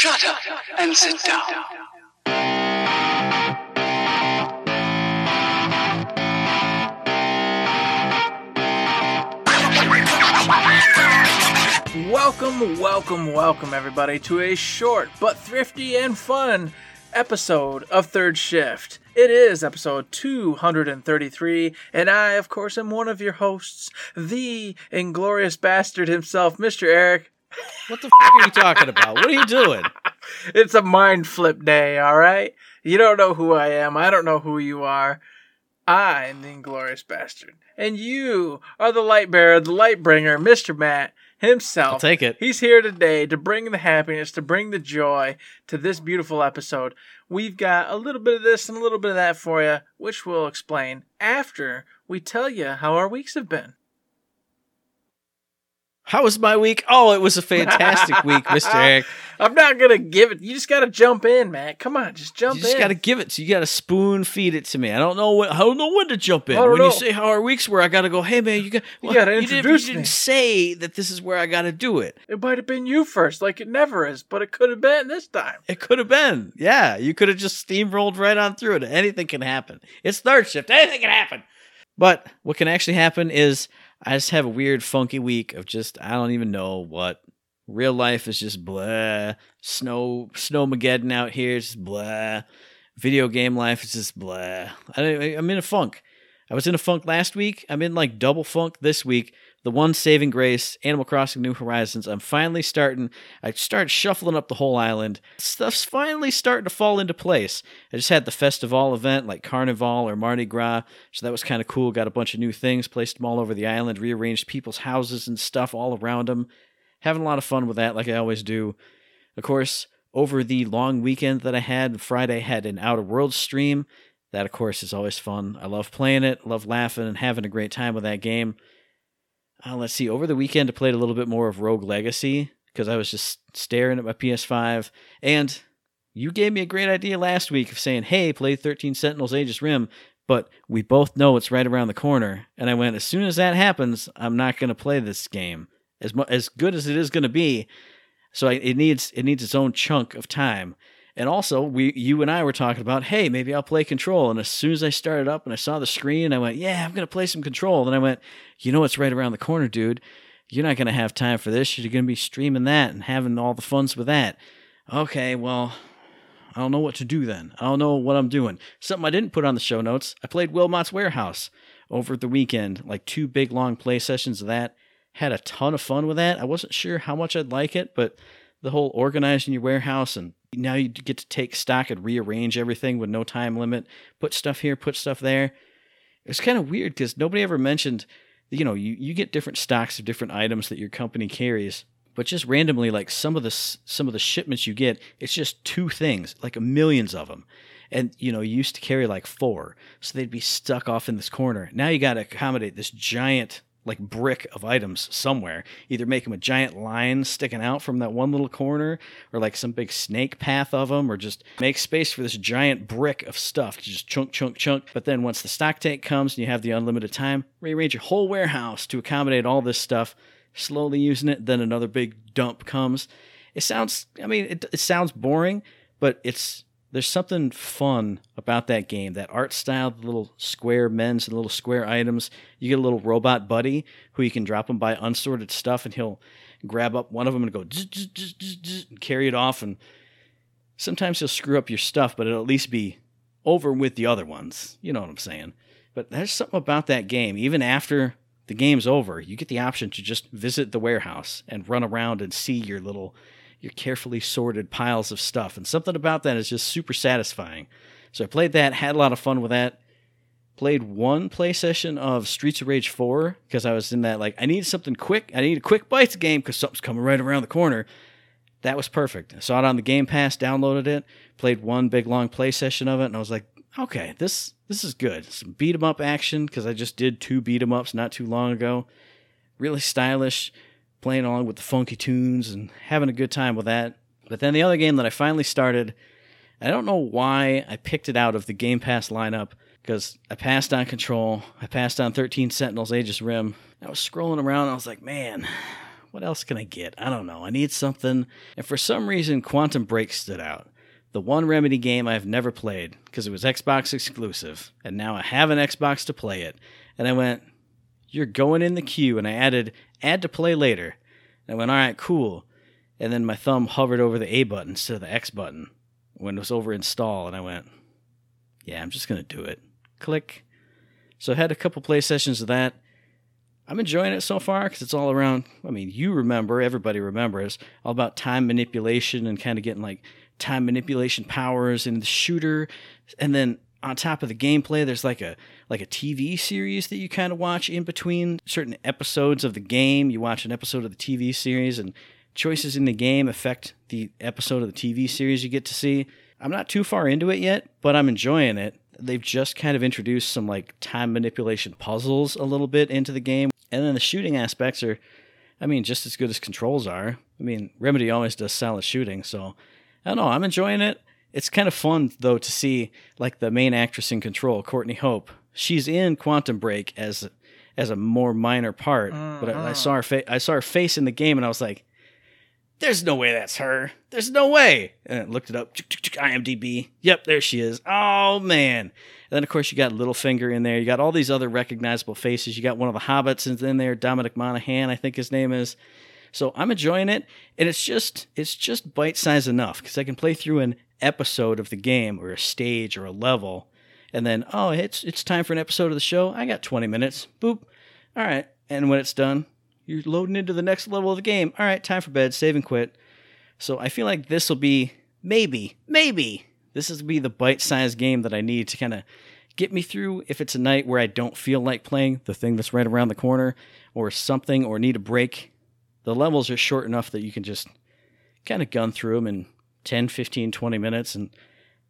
Shut up and sit down. Welcome, welcome, welcome, everybody, to a short but thrifty and fun episode of Third Shift. It is episode 233, and I, of course, am one of your hosts, the inglorious bastard himself, Mr. Eric. What the f- are you talking about? What are you doing? It's a mind flip day, alright? You don't know who I am, I don't know who you are. I am the inglorious bastard, and you are the light bearer, the light bringer, Mr. Matt himself. I'll take it. He's here today to bring the happiness, to bring the joy to this beautiful episode. We've got a little bit of this and a little bit of that for you, which we'll explain after we tell you how our weeks have been. How was my week? Oh, it was a fantastic week, Mr. Eric. I'm not gonna give it. You just gotta jump in, man. Come on, just jump You just in. got to give it. So you got to spoon feed it to me. I don't know when. I don't know when to jump in. When know. you say how our weeks were, I got to go. Hey man, you got. You gotta didn't- introduce You didn't say that this is where I got to do it. It might have been you first, like it never is, but it could have been this time. It could have been. Yeah, you could have just steamrolled right on through it. Anything can happen. It's third shift. Anything can happen. But what can actually happen is I just have a weird, funky week of just I don't even know what. Real life is just blah. Snow, snowmageddon out here is just blah. Video game life is just blah. I, I'm in a funk. I was in a funk last week. I'm in like double funk this week. The one saving grace, Animal Crossing New Horizons. I'm finally starting. I started shuffling up the whole island. Stuff's finally starting to fall into place. I just had the festival event like Carnival or Mardi Gras, so that was kind of cool. Got a bunch of new things, placed them all over the island, rearranged people's houses and stuff all around them. Having a lot of fun with that, like I always do. Of course, over the long weekend that I had, Friday had an Outer Worlds stream. That, of course, is always fun. I love playing it, love laughing and having a great time with that game. Uh, let's see. Over the weekend, I played a little bit more of Rogue Legacy because I was just staring at my PS5. And you gave me a great idea last week of saying, hey, play 13 Sentinels Aegis Rim, but we both know it's right around the corner. And I went, as soon as that happens, I'm not going to play this game. As, mu- as good as it is going to be, so I, it needs it needs its own chunk of time. And also, we you and I were talking about, hey, maybe I'll play Control. And as soon as I started up and I saw the screen, I went, yeah, I'm gonna play some Control. Then I went, you know, it's right around the corner, dude. You're not gonna have time for this. You're gonna be streaming that and having all the funs with that. Okay, well, I don't know what to do then. I don't know what I'm doing. Something I didn't put on the show notes. I played Wilmot's Warehouse over the weekend, like two big long play sessions of that. Had a ton of fun with that. I wasn't sure how much I'd like it, but the whole organizing your warehouse and now you get to take stock and rearrange everything with no time limit, put stuff here, put stuff there. It's kind of weird because nobody ever mentioned, you know, you, you get different stocks of different items that your company carries, but just randomly, like some of the some of the shipments you get, it's just two things, like millions of them. And you know, you used to carry like four, so they'd be stuck off in this corner. Now you got to accommodate this giant like brick of items somewhere. Either make them a giant line sticking out from that one little corner, or like some big snake path of them, or just make space for this giant brick of stuff. Just chunk, chunk, chunk. But then once the stock tank comes and you have the unlimited time, rearrange your whole warehouse to accommodate all this stuff. Slowly using it, then another big dump comes. It sounds, I mean, it, it sounds boring, but it's there's something fun about that game. That art style, the little square men's and little square items. You get a little robot buddy who you can drop him by unsorted stuff, and he'll grab up one of them and go and carry it off. And sometimes he'll screw up your stuff, but it'll at least be over with the other ones. You know what I'm saying? But there's something about that game. Even after the game's over, you get the option to just visit the warehouse and run around and see your little your carefully sorted piles of stuff. And something about that is just super satisfying. So I played that, had a lot of fun with that. Played one play session of Streets of Rage 4 because I was in that, like, I need something quick. I need a quick bites game because something's coming right around the corner. That was perfect. I saw it on the Game Pass, downloaded it, played one big long play session of it, and I was like, okay, this this is good. Some beat 'em up action because I just did two beat 'em ups not too long ago. Really stylish playing along with the funky tunes and having a good time with that. But then the other game that I finally started, I don't know why I picked it out of the Game Pass lineup because I passed on Control, I passed on 13 Sentinels Aegis Rim. I was scrolling around I was like, man, what else can I get? I don't know. I need something. And for some reason, Quantum Break stood out. The one Remedy game I've never played because it was Xbox exclusive, and now I have an Xbox to play it. And I went, You're going in the queue. And I added, Add to play later. And I went, All right, cool. And then my thumb hovered over the A button instead of the X button when it was over install. And I went, Yeah, I'm just going to do it. Click. So I had a couple play sessions of that. I'm enjoying it so far because it's all around. I mean, you remember, everybody remembers, all about time manipulation and kind of getting like time manipulation powers in the shooter. And then on top of the gameplay, there's like a like a TV series that you kind of watch in between certain episodes of the game. You watch an episode of the TV series, and choices in the game affect the episode of the TV series you get to see. I'm not too far into it yet, but I'm enjoying it. They've just kind of introduced some like time manipulation puzzles a little bit into the game. And then the shooting aspects are, I mean, just as good as controls are. I mean, Remedy always does solid shooting, so I don't know. I'm enjoying it. It's kind of fun though to see like the main actress in Control, Courtney Hope. She's in Quantum Break as as a more minor part, but I, I saw mm-hmm. her fa- I saw her face in the game, and I was like, "There's no way that's her. There's no way." And I looked it up. IMDb. Yep, there she is. Oh man. And then of course you got Littlefinger in there. You got all these other recognizable faces. You got one of the hobbits in there, Dominic Monaghan, I think his name is. So I'm enjoying it, and it's just it's just bite size enough because I can play through an episode of the game or a stage or a level, and then oh it's it's time for an episode of the show. I got 20 minutes. Boop. All right, and when it's done, you're loading into the next level of the game. All right, time for bed. Save and quit. So I feel like this will be maybe maybe this is be the bite sized game that I need to kind of get me through if it's a night where I don't feel like playing the thing that's right around the corner or something or need a break the levels are short enough that you can just kind of gun through them in 10, 15, 20 minutes and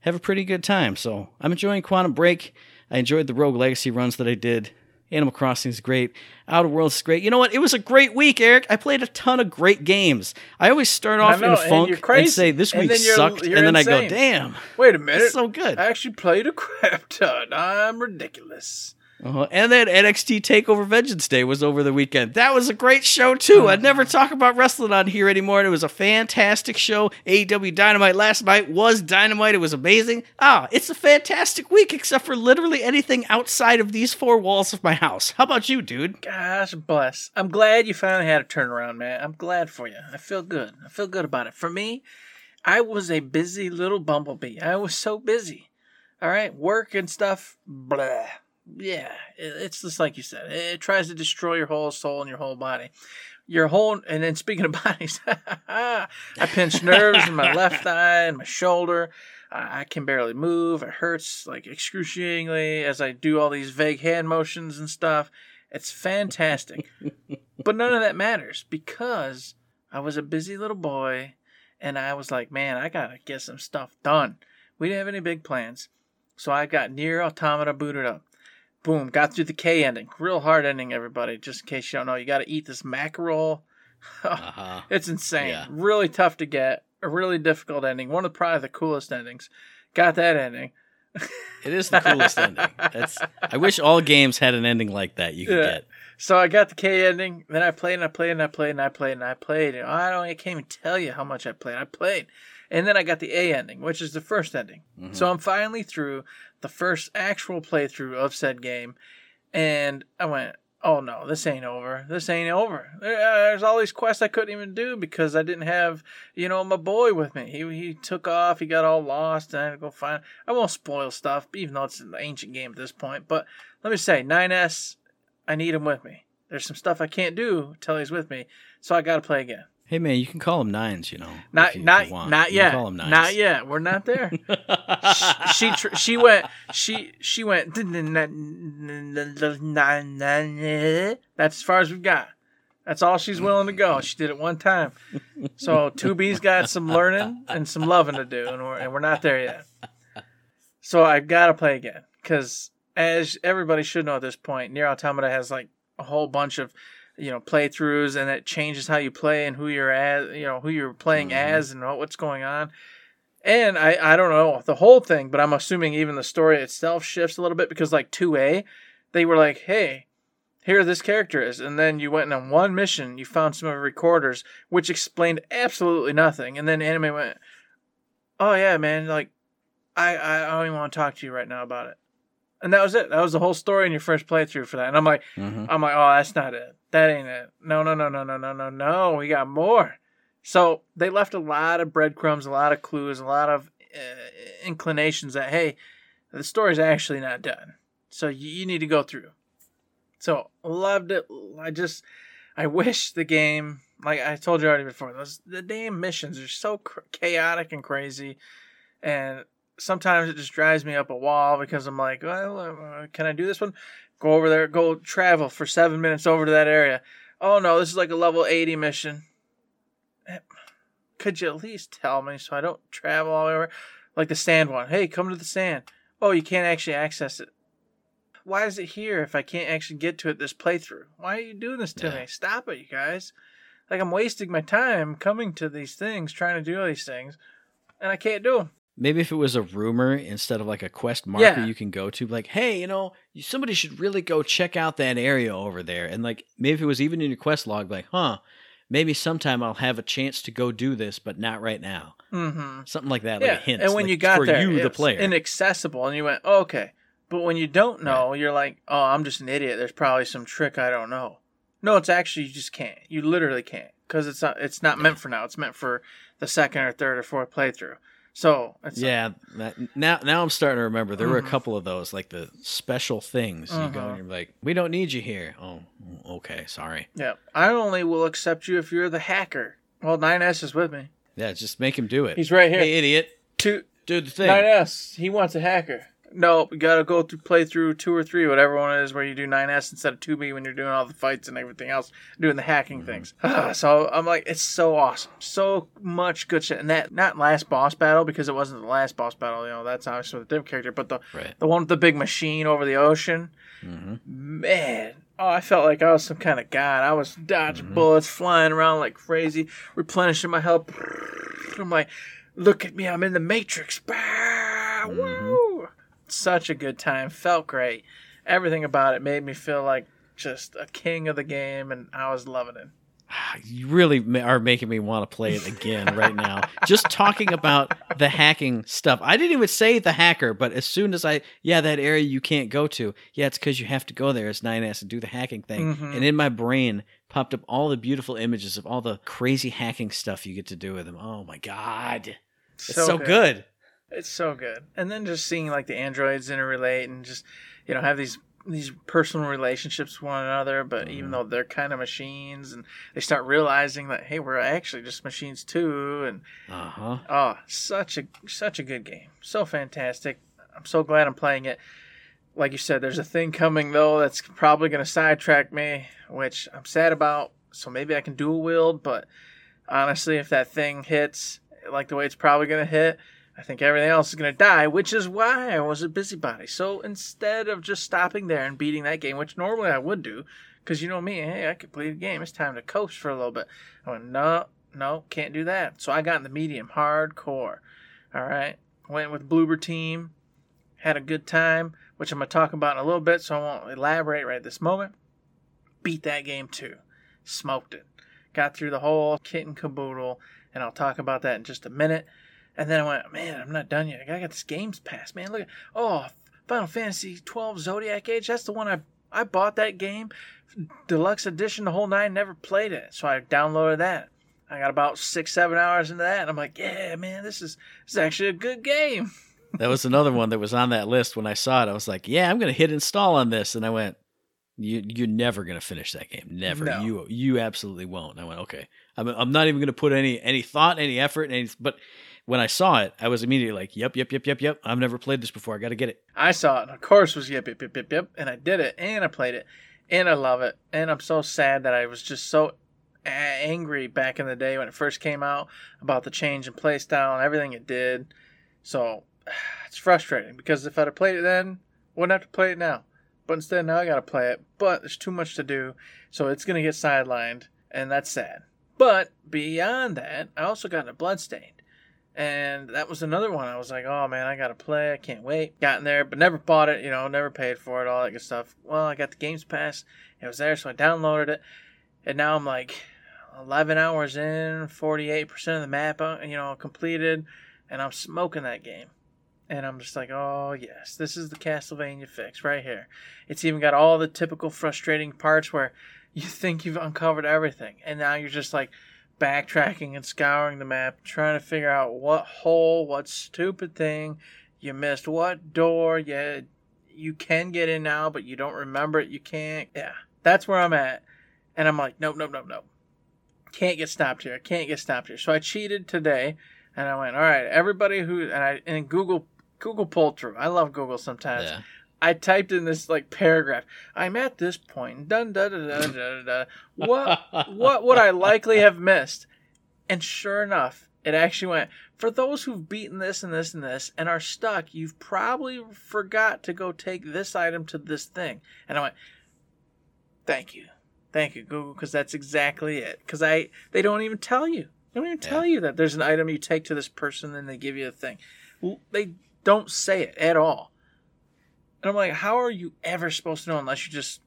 have a pretty good time. So I'm enjoying Quantum Break. I enjoyed the Rogue Legacy runs that I did. Animal Crossing is great. Outer Worlds is great. You know what? It was a great week, Eric. I played a ton of great games. I always start off know, in a funk you're and, say this week you're- sucked, you're and then I go, damn, Wait a minute. it's so good. I actually played a crap ton. I'm ridiculous. Uh-huh. And then NXT Takeover Vengeance Day was over the weekend. That was a great show too. I'd never talk about wrestling on here anymore. And it was a fantastic show. AEW Dynamite last night was Dynamite. It was amazing. Ah, it's a fantastic week, except for literally anything outside of these four walls of my house. How about you, dude? Gosh bless. I'm glad you finally had a turnaround, man. I'm glad for you. I feel good. I feel good about it. For me, I was a busy little bumblebee. I was so busy. All right, work and stuff. Blah. Yeah, it's just like you said. It tries to destroy your whole soul and your whole body. Your whole, and then speaking of bodies, I pinch nerves in my left eye and my shoulder. I I can barely move. It hurts like excruciatingly as I do all these vague hand motions and stuff. It's fantastic. but none of that matters because I was a busy little boy and I was like, man, I gotta get some stuff done. We didn't have any big plans. So I got NieR Automata booted up. Boom, got through the K ending. Real hard ending, everybody. Just in case you don't know, you gotta eat this mackerel. Uh-huh. It's insane. Yeah. Really tough to get. A really difficult ending. One of the probably the coolest endings. Got that ending. It is the coolest ending. That's, I wish all games had an ending like that you could Yeah. get. So I got the K ending. Then I played and I played and I played and I played and I played. And I don't. I can't even tell you how much I played. I played, and then I got the A ending, which is the first ending. Mm-hmm. So I'm finally through the first actual playthrough of said game, and I went, "Oh no, this ain't over. This ain't over. Uh, there's all these quests I couldn't even do because I didn't have, you know, my boy with me. He he took off. He got all lost, and I had to go find. I won't spoil stuff, even though it's an ancient game at this point. But let me say, 9S, I need him with me. There's some stuff I can't do till he's with me, so I got to play again. Hey man, you can call them nines, you know. Not you, not not yet. Call them nines. Not yet. We're not there. she she, tr- she went she she went that's as far as we've got that's all she's willing to go she did it one time so 2b's got some learning and some loving to do and we're, and we're not there yet so I've gotta play again because as everybody should know at this point NieR Automata has like a whole bunch of you know playthroughs and it changes how you play and who you're as you know who you're playing mm-hmm. as and what- what's going on. And I, I don't know the whole thing, but I'm assuming even the story itself shifts a little bit because like 2A, they were like, hey, here this character is, and then you went on one mission, you found some of the recorders, which explained absolutely nothing, and then anime went, oh yeah, man, like I I don't even want to talk to you right now about it, and that was it. That was the whole story in your first playthrough for that, and I'm like, Mhm. I'm like, oh, that's not it. That ain't it. No, no, no, no, no, no, no, no. We got more. So they left a lot of breadcrumbs, a lot of clues, a lot of uh, inclinations that hey, the story's actually not done. So you, you need to go through. So loved it. I just, I wish the game, like I told you already before, those the damn missions are so cr- chaotic and crazy, and sometimes it just drives me up a wall because I'm like, well, uh, can I do this one? Go over there, go travel for seven minutes over to that area. Oh no, this is like a level 80 mission. Eh, Could you at least tell me so I don't travel all over? Like the sand one. Hey, come to the sand. Oh, you can't actually access it. Why is it here if I can't actually get to it this playthrough? Why are you doing this to Yeah. me? Stop it, you guys. Like I'm wasting my time coming to these things, trying to do all these things, and I can't do them. Maybe if it was a rumor instead of like a quest marker Yeah. you can go to, like, hey, you know, somebody should really go check out that area over there. And like, maybe if it was even in your quest log, like, huh, maybe sometime I'll have a chance to go do this, but not right now. Mm-hmm. Something like that, yeah, like a hint. and when like, you got for there, you, the player. inaccessible, and you went, oh, okay. But when you don't know, you're like, oh, I'm just an idiot. There's probably some trick I don't know. No, it's actually you just can't. You literally can't because it's not. It's not meant for now. It's meant for the second or third or fourth playthrough. So it's yeah, that, now now I'm starting to remember. There were a Mhm. couple of those, like the special things. You go Uh-huh. and you're like, we don't need you here. Oh, okay, sorry. yeah. I only will accept you if you're the hacker. Well, 9S is with me. Yeah, just make him do it. He's right here. Hey, idiot, Two do the thing. 9S. He wants a hacker. No, we gotta go through play through two or three, whatever one it is, where you do 9S instead of 2B when you're doing all the fights and everything else, doing the hacking things. so I'm like, it's so awesome, so much good shit. And that not last boss battle because it wasn't the last boss battle, you know, that's obviously with a different character, but the Right. the one with the big machine over the ocean, hmm man. Oh, I felt like I was some kind of god. I was dodging Mm-hmm. bullets, flying around like crazy, replenishing my health. I'm like, look at me, I'm in the Matrix. Mm-hmm. Such a good time. Felt great. Everything about it made me feel like just a king of the game, and I was loving it. You really are making me want to play it again right now. Just talking about the hacking stuff. I didn't even say the hacker, but as soon as I, yeah, that area you can't go to, yeah, it's because you have to go there as 9S and do the hacking thing. Mhm. And in my brain popped up all the beautiful images of all the crazy hacking stuff you get to do with them. Oh my God. It's so, good. It's so good. And then just seeing like the androids interrelate and just you know have these these personal relationships with one another, but Mm-hmm. even though they're kind of machines and they start realizing that hey, we're actually just machines too and Uh huh. oh, such a such a good game. So fantastic. I'm so glad I'm playing it. Like you said, there's a thing coming though that's probably going to sidetrack me, which I'm sad about. So maybe I can dual wield, but honestly, if that thing hits like the way it's probably going to hit, I think everything else is going to die, which is why I was a busybody. So instead of just stopping there and beating that game, which normally I would do, because you know me, hey, I completed the game, it's time to coast for a little bit. I went, no, no, can't do that. So I got in the medium, hardcore. All right. Went with Bloober Team, had a good time, which I'm going to talk about in a little bit, so I won't elaborate right this moment. Beat that game too. Smoked it. Got through the whole kit and caboodle, and I'll talk about that in just a minute. And then I went, man, I'm not done yet. I got this Games Pass, man. Look at, oh, Final Fantasy 12 Zodiac Age. That's the one I I bought that game, deluxe edition, the whole nine. Never played it, so I downloaded that. I got about six, seven hours into that, and I'm like, yeah, man, this is this is actually a good game. That was another one that was on that list when I saw it. I was like, yeah, I'm going to hit install on this. And I went, you, you're never going to finish that game. Never. No. You you absolutely won't. And I went, okay. I'm, I'm not even going to put any any thought, any effort, any. But when I saw it, I was immediately like, yep, yep, yep, yep, yep. I've never played this before. I got to get it. I saw it, and of course, was yep, yep, yep, yep, yep, and I did it, and I played it, and I love it, and I'm so sad that I was just so angry back in the day when it first came out about the change in playstyle and everything it did. So it's frustrating because if I'd have played it then, wouldn't have to play it now. But instead, now I got to play it. But there's too much to do, so it's gonna get sidelined, and that's sad. But beyond that, I also got into Bloodstained. And that was another one. I was like, oh man, I gotta play. I can't wait. Got in there, but never bought it. You know, never paid for it. All that good stuff. Well, I got the Games Pass. It was there, so I downloaded it, and now I'm like, 11 hours in, 48% of the map, uh, you know, completed, and I'm smoking that game. And I'm just like, oh, yes, this is the Castlevania fix right here. It's even got all the typical frustrating parts where you think you've uncovered everything, and now you're just like backtracking and scouring the map, trying to figure out what hole, what stupid thing you missed, what door you, you can get in now, but you don't remember it, you can't. Yeah, that's where I'm at. And I'm like, nope, nope, nope, nope can't get stopped here. Can't get stopped here. So I cheated today, and I went, all right, everybody who and I and Google Google pulled through. I love Google sometimes. Yeah. I typed in this like paragraph. I'm at this point. Dun da da da da da. What what would I likely have missed? And sure enough, it actually went. For those who've beaten this and this and this and are stuck, you've probably forgot to go take this item to this thing. And I went, thank you. Thank you, Google, because that's exactly it. Because I, they don't even tell you. They don't even tell you that there's an item you take to this person, and they give you a thing. Well, they don't say it at all. And I'm like, how are you ever supposed to know unless you just,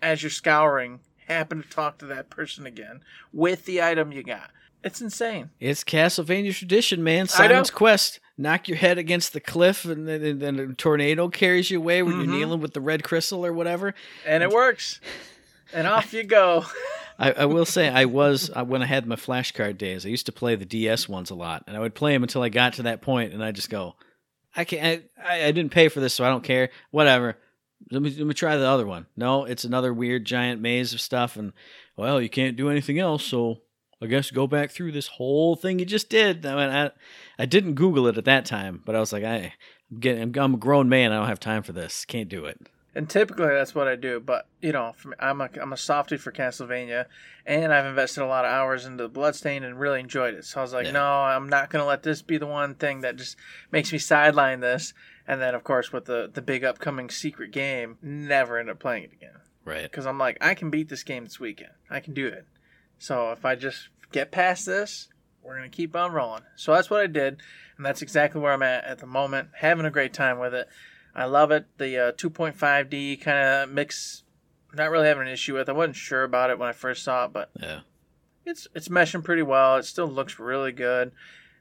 as you're scouring, happen to talk to that person again with the item you got? It's insane. It's Castlevania tradition, man. Simon's Quest. Knock your head against the cliff, and then, then a tornado carries you away when Mhm. you're kneeling with the red crystal or whatever. And it works. and off you go. I, I will say, I was I, when I had my flashcard days. I used to play the DS ones a lot, and I would play them until I got to that point, and I just go, I can't. I, I didn't pay for this, so I don't care. Whatever. Let me let me try the other one. No, it's another weird giant maze of stuff, and well, you can't do anything else, so I guess go back through this whole thing you just did. I, mean, I, I didn't Google it at that time, but I was like, I, I'm getting, I'm, I'm a grown man. I don't have time for this. Can't do it. And typically that's what I do, but you know, for me, I'm a I'm a softie for Castlevania, and I've invested a lot of hours into Bloodstain and really enjoyed it. So I was like, Yeah. no, I'm not gonna let this be the one thing that just makes me sideline this. And then of course with the the big upcoming secret game, never end up playing it again Right. because I'm like, I can beat this game this weekend. I can do it. So if I just get past this, we're gonna keep on rolling. So that's what I did, and that's exactly where I'm at at the moment. Having a great time with it. I love it. The uh, 2.5D kind of mix. Not really having an issue with. I wasn't sure about it when I first saw it, but Yeah. it's it's meshing pretty well. It still looks really good,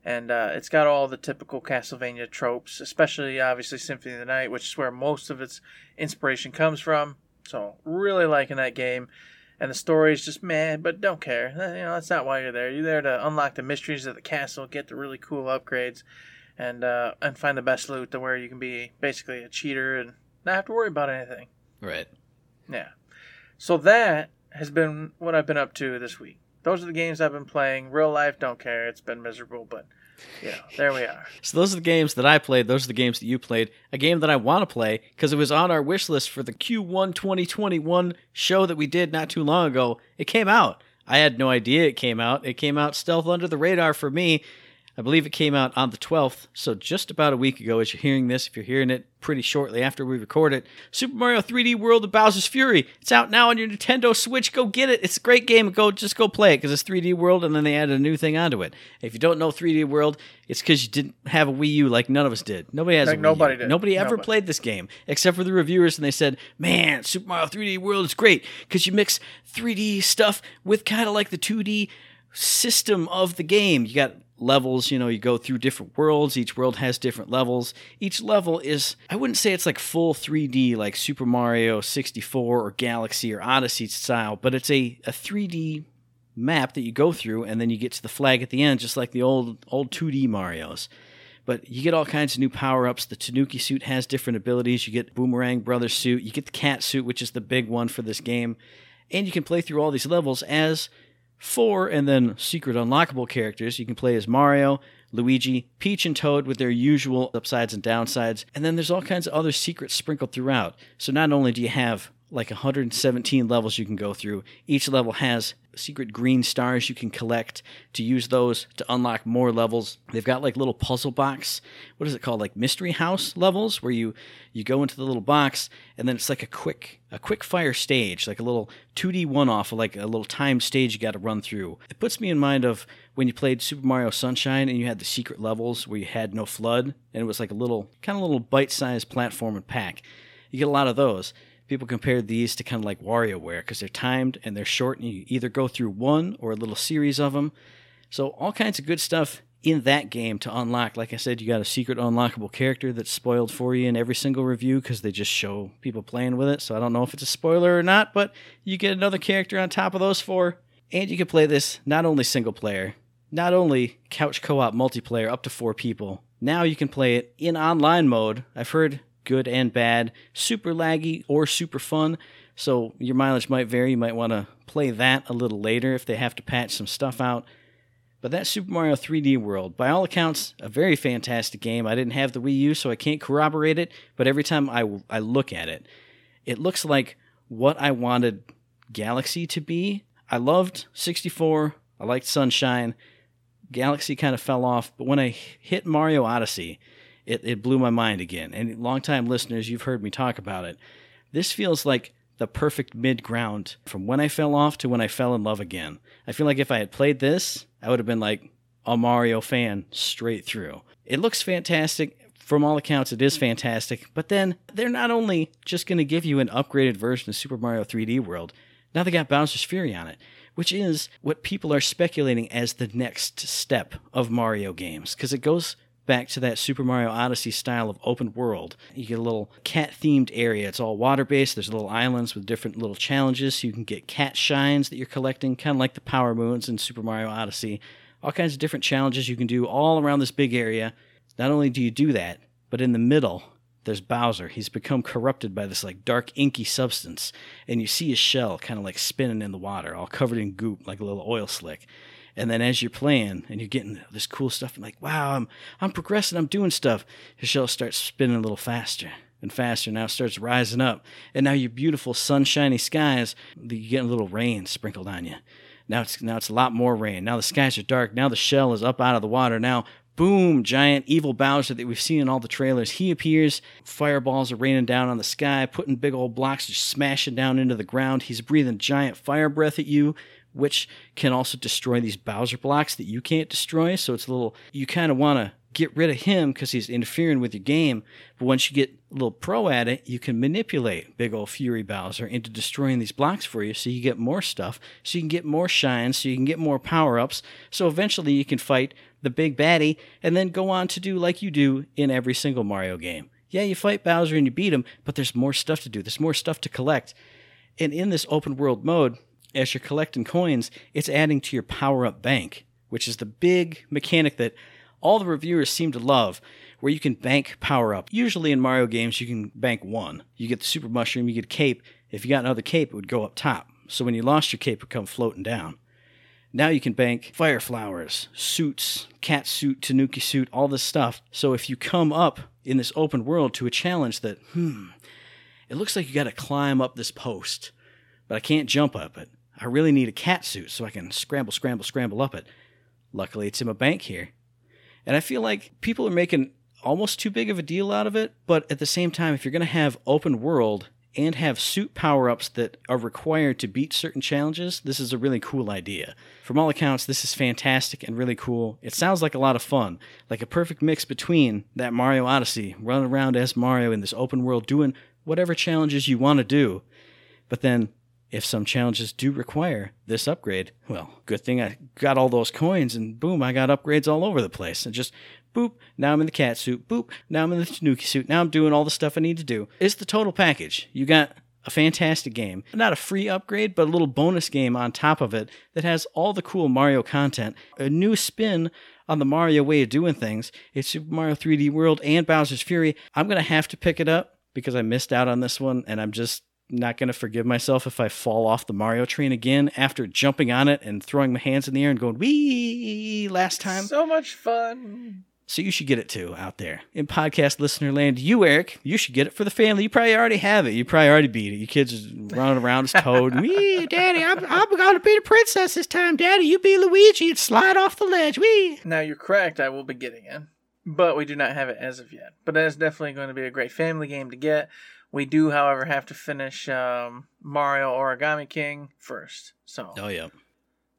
and uh, it's got all the typical Castlevania tropes, especially obviously Symphony of the Night, which is where most of its inspiration comes from. So really liking that game, and the story is just meh, but don't care. Eh, You know that's not why you're there. You're there to unlock the mysteries of the castle, get the really cool upgrades, and uh, and find the best loot to where you can be basically a cheater and not have to worry about anything. Right. Yeah. So that has been what I've been up to this week. Those are the games I've been playing. Real life, don't care. It's been miserable, but you know, there we are. So those are the games that I played. Those are the games that you played. A game that I want to play because it was on our wish list for the Q1 2021 show that we did not too long ago. It came out. I had no idea it came out. It came out stealth under the radar for me. I believe it came out on the 12th, so just about a week ago. As you're hearing this, if you're hearing it pretty shortly after we record it, Super Mario 3D World of Bowser's Fury. It's out now on your Nintendo Switch. Go get it. It's a great game. Go just go play it because it's 3D World, and then they added a new thing onto it. If you don't know 3D World, it's because you didn't have a Wii U like none of us did. Nobody has Like a Wii nobody U. did. Nobody ever Nobody. played this game except for the reviewers, and they said, "Man, Super Mario 3D World is great because you mix 3D stuff with kind of like the 2D system of the game. You got levels, you know, you go through different worlds. Each world has different levels. Each level is, I wouldn't say it's like full 3D like Super Mario 64 or Galaxy or Odyssey style, but it's a, a 3D map that you go through and then you get to the flag at the end, just like the old old 2D Marios. But you get all kinds of new power ups. The Tanuki suit has different abilities. You get Boomerang Brothers suit. You get the cat suit, which is the big one for this game. And you can play through all these levels as four and then secret unlockable characters. You can play as Mario, Luigi, Peach, and Toad with their usual upsides and downsides. And then there's all kinds of other secrets sprinkled throughout. So not only do you have like 117 levels you can go through. Each level has secret green stars you can collect to use those to unlock more levels. They've got like little puzzle box, what is it called? Like mystery house levels where you you go into the little box and then it's like a quick a quick fire stage, like a little 2D one-off, like a little time stage you got to run through. It puts me in mind of when you played Super Mario Sunshine and you had the secret levels where you had no FLUDD and it was like a little kind of little bite-sized platform and pack. You get a lot of those people compared these to kind of like WarioWare because they're timed and they're short, and you either go through one or a little series of them. So all kinds of good stuff in that game to unlock. Like I said, you got a secret unlockable character that's spoiled for you in every single review because they just show people playing with it. So I don't know if it's a spoiler or not, but you get another character on top of those four, and you can play this not only single player, not only couch co-op multiplayer up to four people. Now you can play it in online mode. I've heard good and bad, super laggy or super fun. So your mileage might vary. You might want to play that a little later if they have to patch some stuff out. But that Super Mario 3D World, by all accounts, a very fantastic game. I didn't have the Wii U, so I can't corroborate it, but every time I, I look at it, it looks like what I wanted Galaxy to be. I loved 64, I liked Sunshine. Galaxy kind of fell off, but when I hit Mario Odyssey, it, it blew my mind again. And longtime listeners, you've heard me talk about it. This feels like the perfect mid ground from when I fell off to when I fell in love again. I feel like if I had played this, I would have been like a Mario fan straight through. It looks fantastic. From all accounts, it is fantastic. But then they're not only just going to give you an upgraded version of Super Mario 3D World, now they got Bowser's Fury on it, which is what people are speculating as the next step of Mario games, because it goes back to that Super Mario Odyssey style of open world. You get a little cat themed area. It's all water based. There's little islands with different little challenges. So you can get cat shines that you're collecting, kind of like the Power Moons in Super Mario Odyssey. All kinds of different challenges you can do all around this big area. Not only do you do that, but in the middle, there's Bowser. He's become corrupted by this like dark inky substance, and you see his shell kind of like spinning in the water, all covered in goop, like a little oil slick. And then as you're playing and you're getting this cool stuff, I'm like, wow, I'm I'm progressing, I'm doing stuff. His shell starts spinning a little faster and faster. Now it starts rising up. And now your beautiful sunshiny skies, you get a little rain sprinkled on you. Now it's now it's a lot more rain. Now the skies are dark. Now the shell is up out of the water. Now boom, giant evil Bowser that we've seen in all the trailers. He appears. Fireballs are raining down on the sky, putting big old blocks just smashing down into the ground. He's breathing giant fire breath at you which can also destroy these Bowser blocks that you can't destroy. So it's a little, you kind of want to get rid of him because he's interfering with your game. But once you get a little pro at it, you can manipulate big old Fury Bowser into destroying these blocks for you so you get more stuff, so you can get more shines, so you can get more power ups. So eventually you can fight the big baddie and then go on to do like you do in every single Mario game. Yeah, you fight Bowser and you beat him, but there's more stuff to do, there's more stuff to collect. And in this open world mode, as you're collecting coins, it's adding to your power up bank, which is the big mechanic that all the reviewers seem to love, where you can bank power up. Usually in Mario games, you can bank one. You get the super mushroom, you get a cape. If you got another cape, it would go up top. So when you lost your cape, it would come floating down. Now you can bank fire flowers, suits, cat suit, tanuki suit, all this stuff. So if you come up in this open world to a challenge that, hmm, it looks like you got to climb up this post, but I can't jump up it. I really need a cat suit so I can scramble, scramble, scramble up it. Luckily, it's in my bank here. And I feel like people are making almost too big of a deal out of it, but at the same time, if you're going to have open world and have suit power ups that are required to beat certain challenges, this is a really cool idea. From all accounts, this is fantastic and really cool. It sounds like a lot of fun, like a perfect mix between that Mario Odyssey, running around as Mario in this open world doing whatever challenges you want to do, but then if some challenges do require this upgrade, well, good thing I got all those coins and boom, I got upgrades all over the place. And just boop, now I'm in the cat suit, boop, now I'm in the Tanuki suit, now I'm doing all the stuff I need to do. It's the total package. You got a fantastic game. Not a free upgrade, but a little bonus game on top of it that has all the cool Mario content, a new spin on the Mario way of doing things. It's Super Mario 3D World and Bowser's Fury. I'm going to have to pick it up because I missed out on this one and I'm just not going to forgive myself if I fall off the Mario train again after jumping on it and throwing my hands in the air and going wee last time. So much fun. So you should get it too out there in podcast listener land. You, Eric, you should get it for the family. You probably already have it. You probably already beat it. You kids are running around as Toad. Wee, Daddy, I'm, I'm to be the princess this time. Daddy, you be Luigi and slide off the ledge. Wee. Now you're correct. I will be getting it, but we do not have it as of yet. But that is definitely going to be a great family game to get. We do, however, have to finish um, Mario Origami King first, so Oh yeah.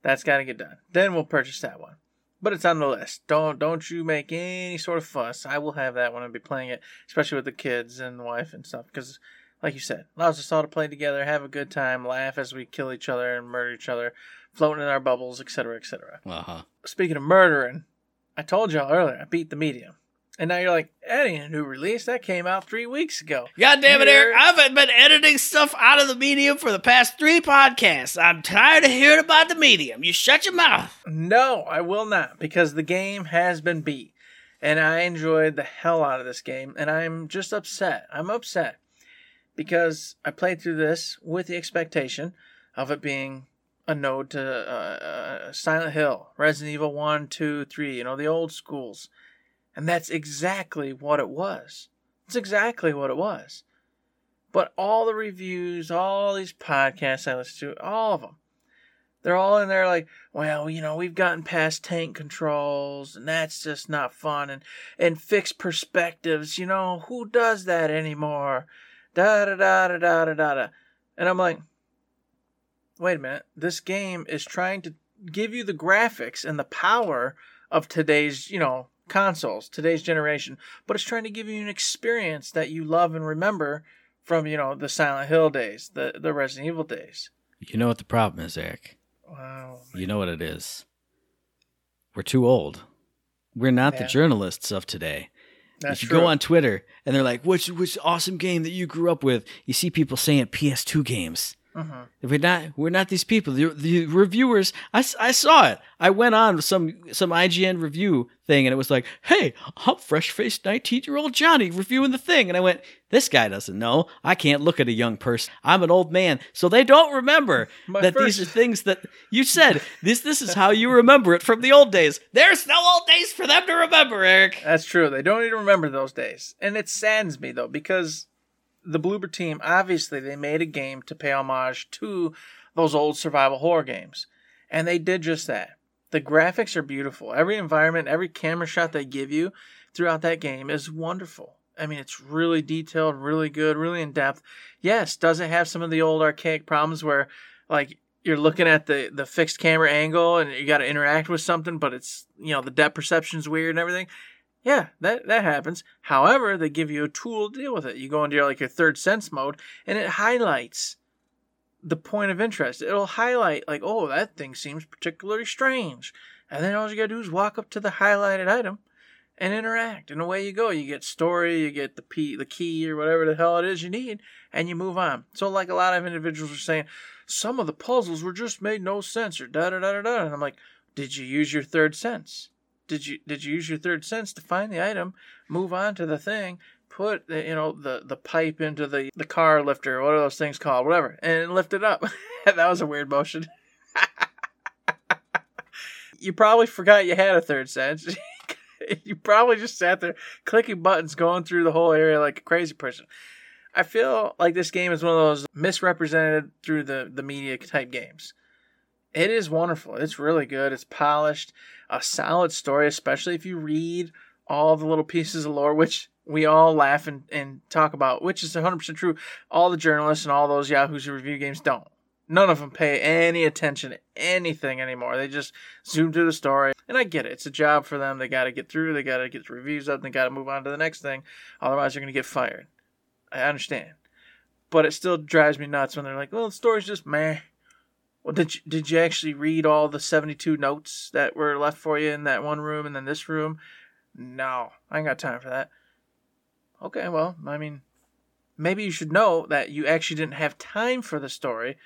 that's got to get done. Then we'll purchase that one. But it's on the list. Don't don't you make any sort of fuss. I will have that when I be playing it, especially with the kids and the wife and stuff. Because, like you said, allows us all to play together, have a good time, laugh as we kill each other and murder each other, floating in our bubbles, etc., etc. Uh huh. Speaking of murdering, I told y'all earlier I beat the medium, and now you're like, that ain't a new release. That came out three weeks ago. God damn it, Eric. I've been editing stuff out of the medium for the past three podcasts. I'm tired of hearing about the medium. You shut your mouth. No, I will not, because the game has been beat. And I enjoyed the hell out of this game, and I'm just upset. I'm upset because I played through this with the expectation of it being a node to uh, uh, Silent Hill, Resident Evil 1, 2, 3, you know, the old schools. And that's exactly what it was. It's exactly what it was. But all the reviews, all these podcasts I listen to, all of them, they're all in there like, well, you know, we've gotten past tank controls and that's just not fun and and fixed perspectives, you know, who does that anymore? Da da da da da da da. da. And I'm like, wait a minute, this game is trying to give you the graphics and the power of today's, you know, consoles, today's generation, but it's trying to give you an experience that you love and remember from, you know, the Silent Hill days, the the Resident Evil days. You know what the problem is, Eric? Wow. You know what it is. We're too old. We're not the journalists of today. That's if you true. go on Twitter and they're like, "Which which awesome game that you grew up with?" You see people saying PS2 games. Mhm. We're not we're not these people. The, the reviewers, I saw it. I went on some some IGN review thing, and it was like, "Hey, I'm fresh faced 19 year old Johnny reviewing the thing," and I went, "This guy doesn't know. I can't look at a young person. I'm an old man, so they don't remember My that first- these are things that you said. This this is how you remember it from the old days. There's no old days for them to remember, Eric. That's true. They don't even remember those days. And it saddens me though, because the Bloober team obviously they made a game to pay homage to those old survival horror games. And they did just that. The graphics are beautiful. Every environment, every camera shot they give you throughout that game is wonderful. I mean, it's really detailed, really good, really in depth. Yes, does it have some of the old archaic problems where, like, you're looking at the the fixed camera angle and you got to interact with something, but it's you know the depth perception's weird and everything. Yeah, that that happens. However, they give you a tool to deal with it. You go into your like your third sense mode, and it highlights the point of interest. It'll highlight like, oh, that thing seems particularly strange, and then all you gotta do is walk up to the highlighted item and interact, and away you go. You get story, you get the p the key or whatever the hell it is you need, and you move on. So like a lot of individuals are saying, some of the puzzles were just made no sense or da da da da da, and I'm like, did you use your third sense? Did you did you use your third sense to find the item, move on to the thing, put the, you know the the pipe into the the car lifter, what are those things called, whatever, and lift it up? that was a weird motion. you probably forgot you had a third sense. you probably just sat there clicking buttons, going through the whole area like a crazy person. I feel like this game is one of those misrepresented through the the media type games. It is wonderful. It's really good. It's polished. A solid story, especially if you read all the little pieces of lore, which we all laugh and, and talk about, which is 100% true. All the journalists and all those yahoos who review games don't. None of them pay any attention to anything anymore. They just zoom through the story. And I get it. It's a job for them. They got to get through. They got to get the reviews up. They got to move on to the next thing. Otherwise, they're going to get fired. I understand. But it still drives me nuts when they're like, well, the story's just meh. Well, did you, did you actually read all the 72 notes that were left for you in that one room and then this room? No, I ain't got time for that. Okay, well, I mean, maybe you should know that you actually didn't have time for the story,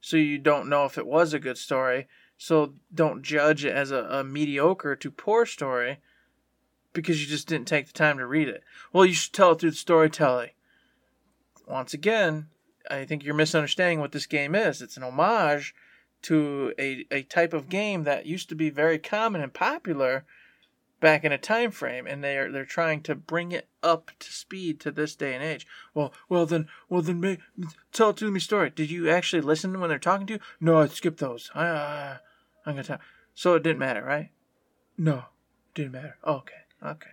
so you don't know if it was a good story. So don't judge it as a, a mediocre to poor story because you just didn't take the time to read it. Well, you should tell it through the storytelling. Once again, I think you're misunderstanding what this game is. It's an homage to a, a type of game that used to be very common and popular back in a time frame and they're they're trying to bring it up to speed to this day and age. Well, well then, well then, tell it to me story. Did you actually listen when they're talking to you? No, I skipped those. I, uh, I'm gonna tell. So it didn't matter, right? No, didn't matter. Okay, okay.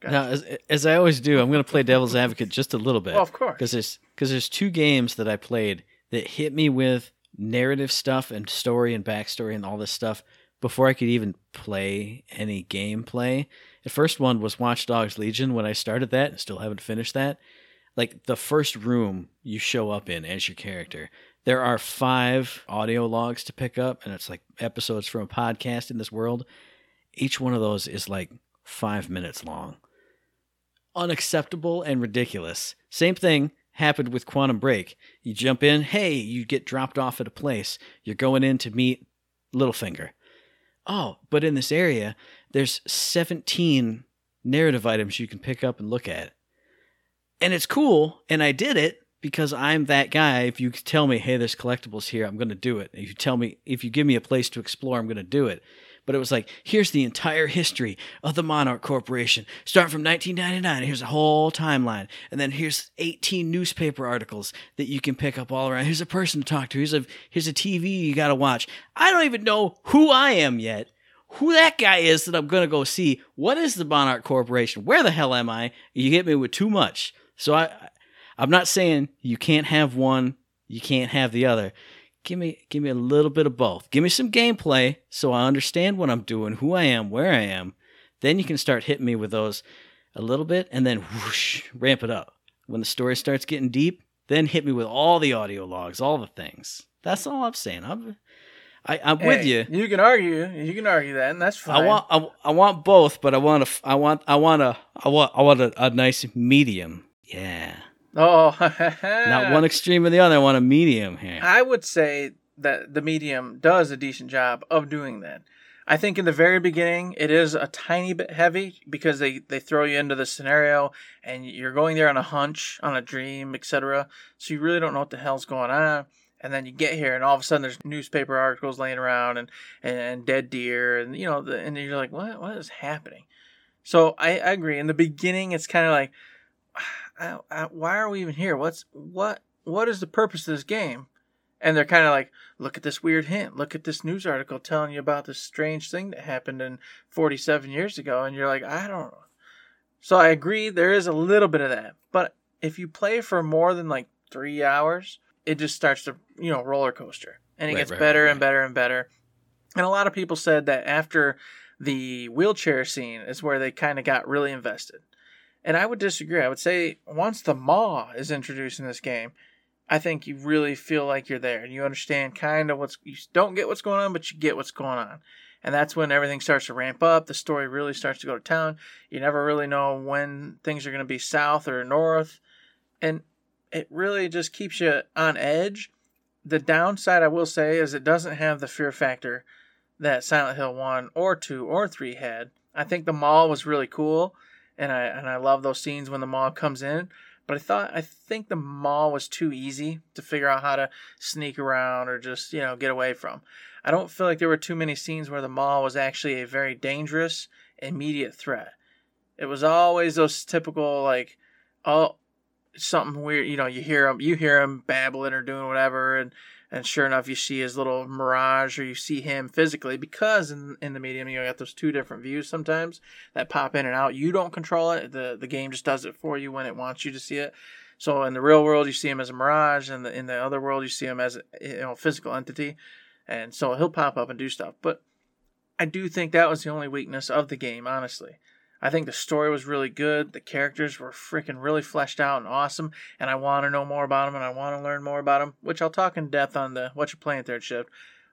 Gotcha. Now, as, as I always do, I'm going to play devil's advocate just a little bit. Well, of course. because there's because there's two games that I played that hit me with narrative stuff and story and backstory and all this stuff before I could even play any gameplay. The first one was Watch Dogs Legion when I started that and still haven't finished that. Like the first room you show up in as your character, there are five audio logs to pick up, and it's like episodes from a podcast in this world. Each one of those is like five minutes long. Unacceptable and ridiculous. Same thing happened with Quantum Break. You jump in, hey, you get dropped off at a place. You're going in to meet Littlefinger. Oh, but in this area, there's 17 narrative items you can pick up and look at. And it's cool, and I did it because I'm that guy. If you tell me, hey, there's collectibles here, I'm going to do it. If you tell me, if you give me a place to explore, I'm going to do it. But it was like, here's the entire history of the Monarch Corporation, starting from 1999. Here's a whole timeline. And then here's 18 newspaper articles that you can pick up all around. Here's a person to talk to. Here's a, here's a TV you got to watch. I don't even know who I am yet who that guy is that I'm to go see. What is the Monarch Corporation? Where the hell am I? You hit me with too much. So I, I'm not saying you can't have one, you can't have the other. Give me, give me a little bit of both. Give me some gameplay so I understand what I'm doing, who I am, where I am. Then you can start hitting me with those a little bit, and then whoosh, ramp it up. When the story starts getting deep, then hit me with all the audio logs, all the things. That's all I'm saying. I'm, I, I'm with you. You can argue. You can argue that, and that's fine. I want I, I want both, but I want a I want I want a I want I want a, a nice medium. Yeah, Oh, not one extreme or the other. I want a medium here. I would say that the medium does a decent job of doing that. I think in the very beginning it is a tiny bit heavy because they, they throw you into the scenario and you're going there on a hunch, on a dream, etc. So you really don't know what the hell's going on. And then you get here and all of a sudden there's newspaper articles laying around and, and dead deer and you know the, and you're like what what is happening? So I, I agree. In the beginning it's kind of like I, I, why are we even here? What's what what is the purpose of this game? And they're kind of like, look at this weird hint. Look at this news article telling you about this strange thing that happened in 47 years ago. And you're like, I don't know. So I agree, there is a little bit of that. But if you play for more than like three hours, it just starts to, you know, roller coaster. And it Right, gets right, better right, and better and better. And a lot of people said that after the wheelchair scene is where they kind of got really invested. And I would disagree. I would say once the Maw is introduced in this game, I think you really feel like you're there and you understand kind of what's you don't get what's going on, but you get what's going on. And that's when everything starts to ramp up. The story really starts to go to town. You never really know when things are going to be south or north. And it really just keeps you on edge. The downside, I will say, is it doesn't have the fear factor that Silent Hill 1 or 2 or 3 had. I think the Maw was really cool and I and I love those scenes when the Maw comes in. But I thought I think the Maw was too easy to figure out how to sneak around or just you know get away from. I don't feel like there were too many scenes where the Maw was actually a very dangerous immediate threat. It was always those typical like oh something weird you know you hear him you hear him babbling or doing whatever and and sure enough you see his little mirage or you see him physically because in, in the medium you got those two different views sometimes that pop in and out. You don't control it. The the game just does it for you when it wants you to see it. So in the real world you see him as a mirage and the, in the other world you see him as a you know physical entity. And so he'll pop up and do stuff. But i do think that was the only weakness of the game honestly I think the story was really good. The characters were freaking really fleshed out and awesome, and I want to know more about them and I want to learn more about them, which I'll talk in depth on the what you're playing third shift.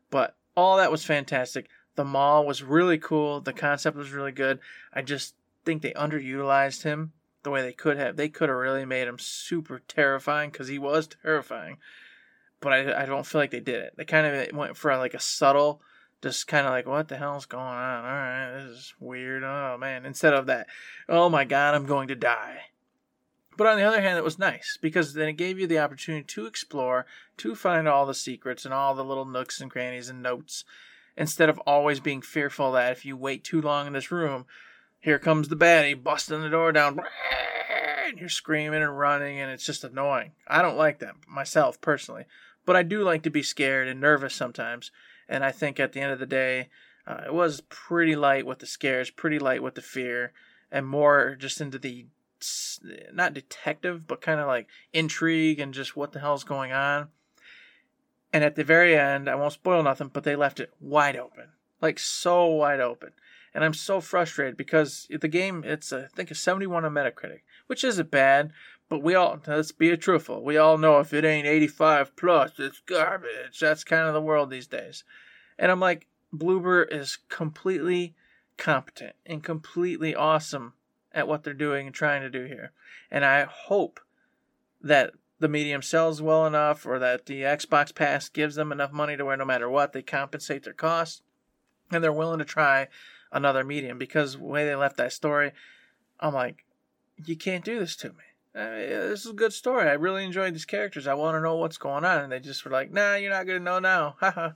But all that was fantastic. The Maw was really cool. The concept was really good. I just think they underutilized him the way they could have. They could have really made him super terrifying because he was terrifying. But I, I don't feel like they did it. They kind of went for like a subtle just kind of like what the hell's going on all right this is weird oh man instead of that oh my god i'm going to die but on the other hand it was nice because then it gave you the opportunity to explore to find all the secrets and all the little nooks and crannies and notes instead of always being fearful that if you wait too long in this room here comes the baddie busting the door down, and you're screaming and running, and it's just annoying. I don't like that myself personally, but I do like to be scared and nervous sometimes. And I think at the end of the day, uh, it was pretty light with the scares, pretty light with the fear, and more just into the not detective, but kind of like intrigue and just what the hell's going on. And at the very end, I won't spoil nothing, but they left it wide open, like so wide open. And I'm so frustrated because the game, it's a, I think a 71 on Metacritic, which isn't bad, but we all, let's be truthful, we all know if it ain't 85 plus, it's garbage. That's kind of the world these days. And I'm like, Bloober is completely competent and completely awesome at what they're doing and trying to do here. And I hope that the medium sells well enough or that the Xbox Pass gives them enough money to where no matter what, they compensate their costs and they're willing to try another medium because the way they left that story, I'm like, you can't do this to me. Uh, this is a good story. I really enjoyed these characters. I want to know what's going on. And they just were like, nah, you're not going to know now. Haha.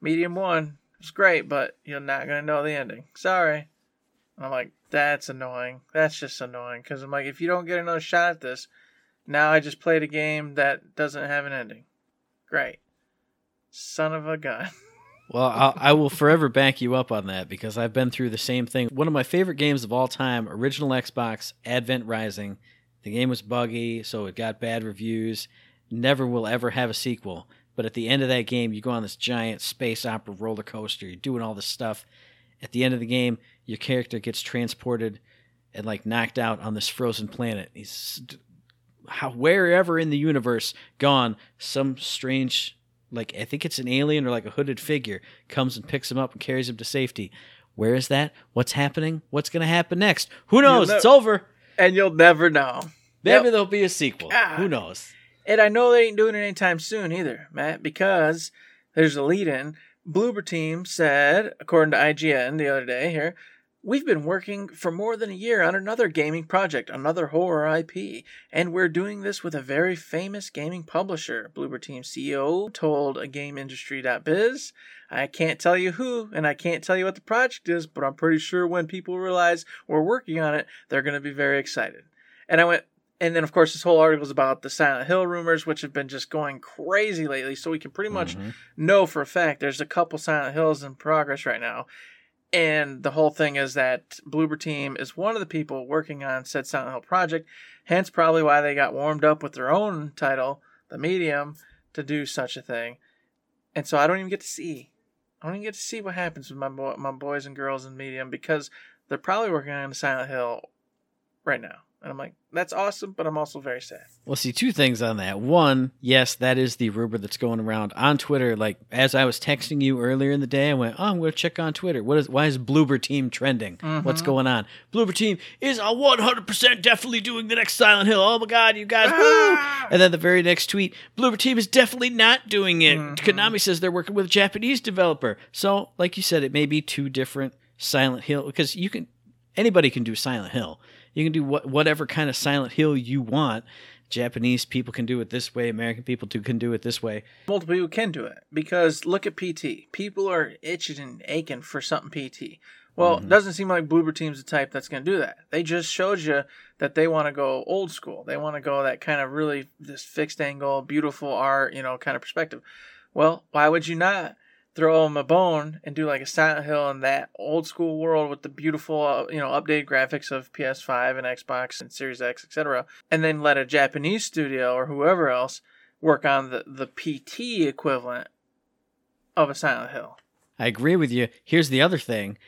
Medium one was great, but you're not going to know the ending. Sorry. And I'm like, that's annoying. That's just annoying. Because I'm like, if you don't get another shot at this, now I just played a game that doesn't have an ending. Great. Son of a gun. Well, I'll, I will forever back you up on that because I've been through the same thing. One of my favorite games of all time, original Xbox, Advent Rising. The game was buggy, so it got bad reviews. Never will ever have a sequel. But at the end of that game, you go on this giant space opera roller coaster. You're doing all this stuff. At the end of the game, your character gets transported and like knocked out on this frozen planet. He's how, wherever in the universe gone. Some strange like I think it's an alien or like a hooded figure comes and picks him up and carries him to safety. Where is that? What's happening? What's going to happen next? Who knows? know- It's over. And you'll never know. Maybe Yep. there'll be a sequel. God. Who knows? And I know they ain't doing it anytime soon either, Matt, because there's a lead in. Bloober Team said, according to IGN the other day here, we've been working for more than a year on another gaming project, another horror IP, and we're doing this with a very famous gaming publisher. Bloober Team CEO told a GameIndustry.biz, I can't tell you who, and I can't tell you what the project is, but I'm pretty sure when people realize we're working on it, they're going to be very excited. And I went, and then of course this whole article is about the Silent Hill rumors, which have been just going crazy lately. So we can pretty much Mhm. know for a fact there's a couple Silent Hills in progress right now. And the whole thing is that Bloober Team is one of the people working on said Silent Hill project, hence probably why they got warmed up with their own title, The Medium, to do such a thing. And so I don't even get to see. I don't even get to see what happens with my boy, my boys and girls in Medium because they're probably working on Silent Hill right now. And I'm like, that's awesome, but I'm also very sad. Well, see, two things on that. One, yes, that is the rumor that's going around on Twitter. Like as I was texting you earlier in the day, I went, "Oh, I'm going to check on Twitter. What is? Why is Bloober Team trending? What's Mhm. going on? Bloober Team is a 100 percent definitely doing the next Silent Hill. Oh my God, you guys! Woo! And then the very next tweet, Bloober Team is definitely not doing it. Mhm. Konami says they're working with a Japanese developer. So, like you said, it may be two different Silent Hill because you can anybody can do Silent Hill. You can do what, whatever kind of Silent Hill you want. Japanese people can do it this way. American people too can do it this way. multiple people can do it because look at PT. People are itching and aching for something PT. Well, it Mhm. doesn't seem like Bloober Team's the type that's going to do that. They just showed you that they want to go old school. They want to go that kind of really this fixed angle, beautiful art, you know, kind of perspective. Well, why would you not throw them a bone and do like a Silent Hill in that old school world with the beautiful, uh, you know, updated graphics of PS5 and Xbox and Series X, etc., and then let a Japanese studio or whoever else work on the, the PT equivalent of a Silent Hill. I agree with you. Here's the other thing,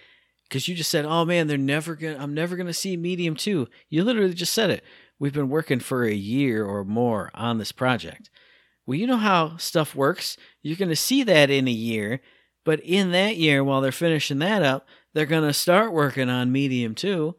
because you just said, "Oh man, they're never gonna. I'm never gonna see Medium 2. You literally just said it. We've been working for a year or more on this project. Well, you know how stuff works. You're gonna see that in a year, but in that year, while they're finishing that up, they're gonna start working on Medium 2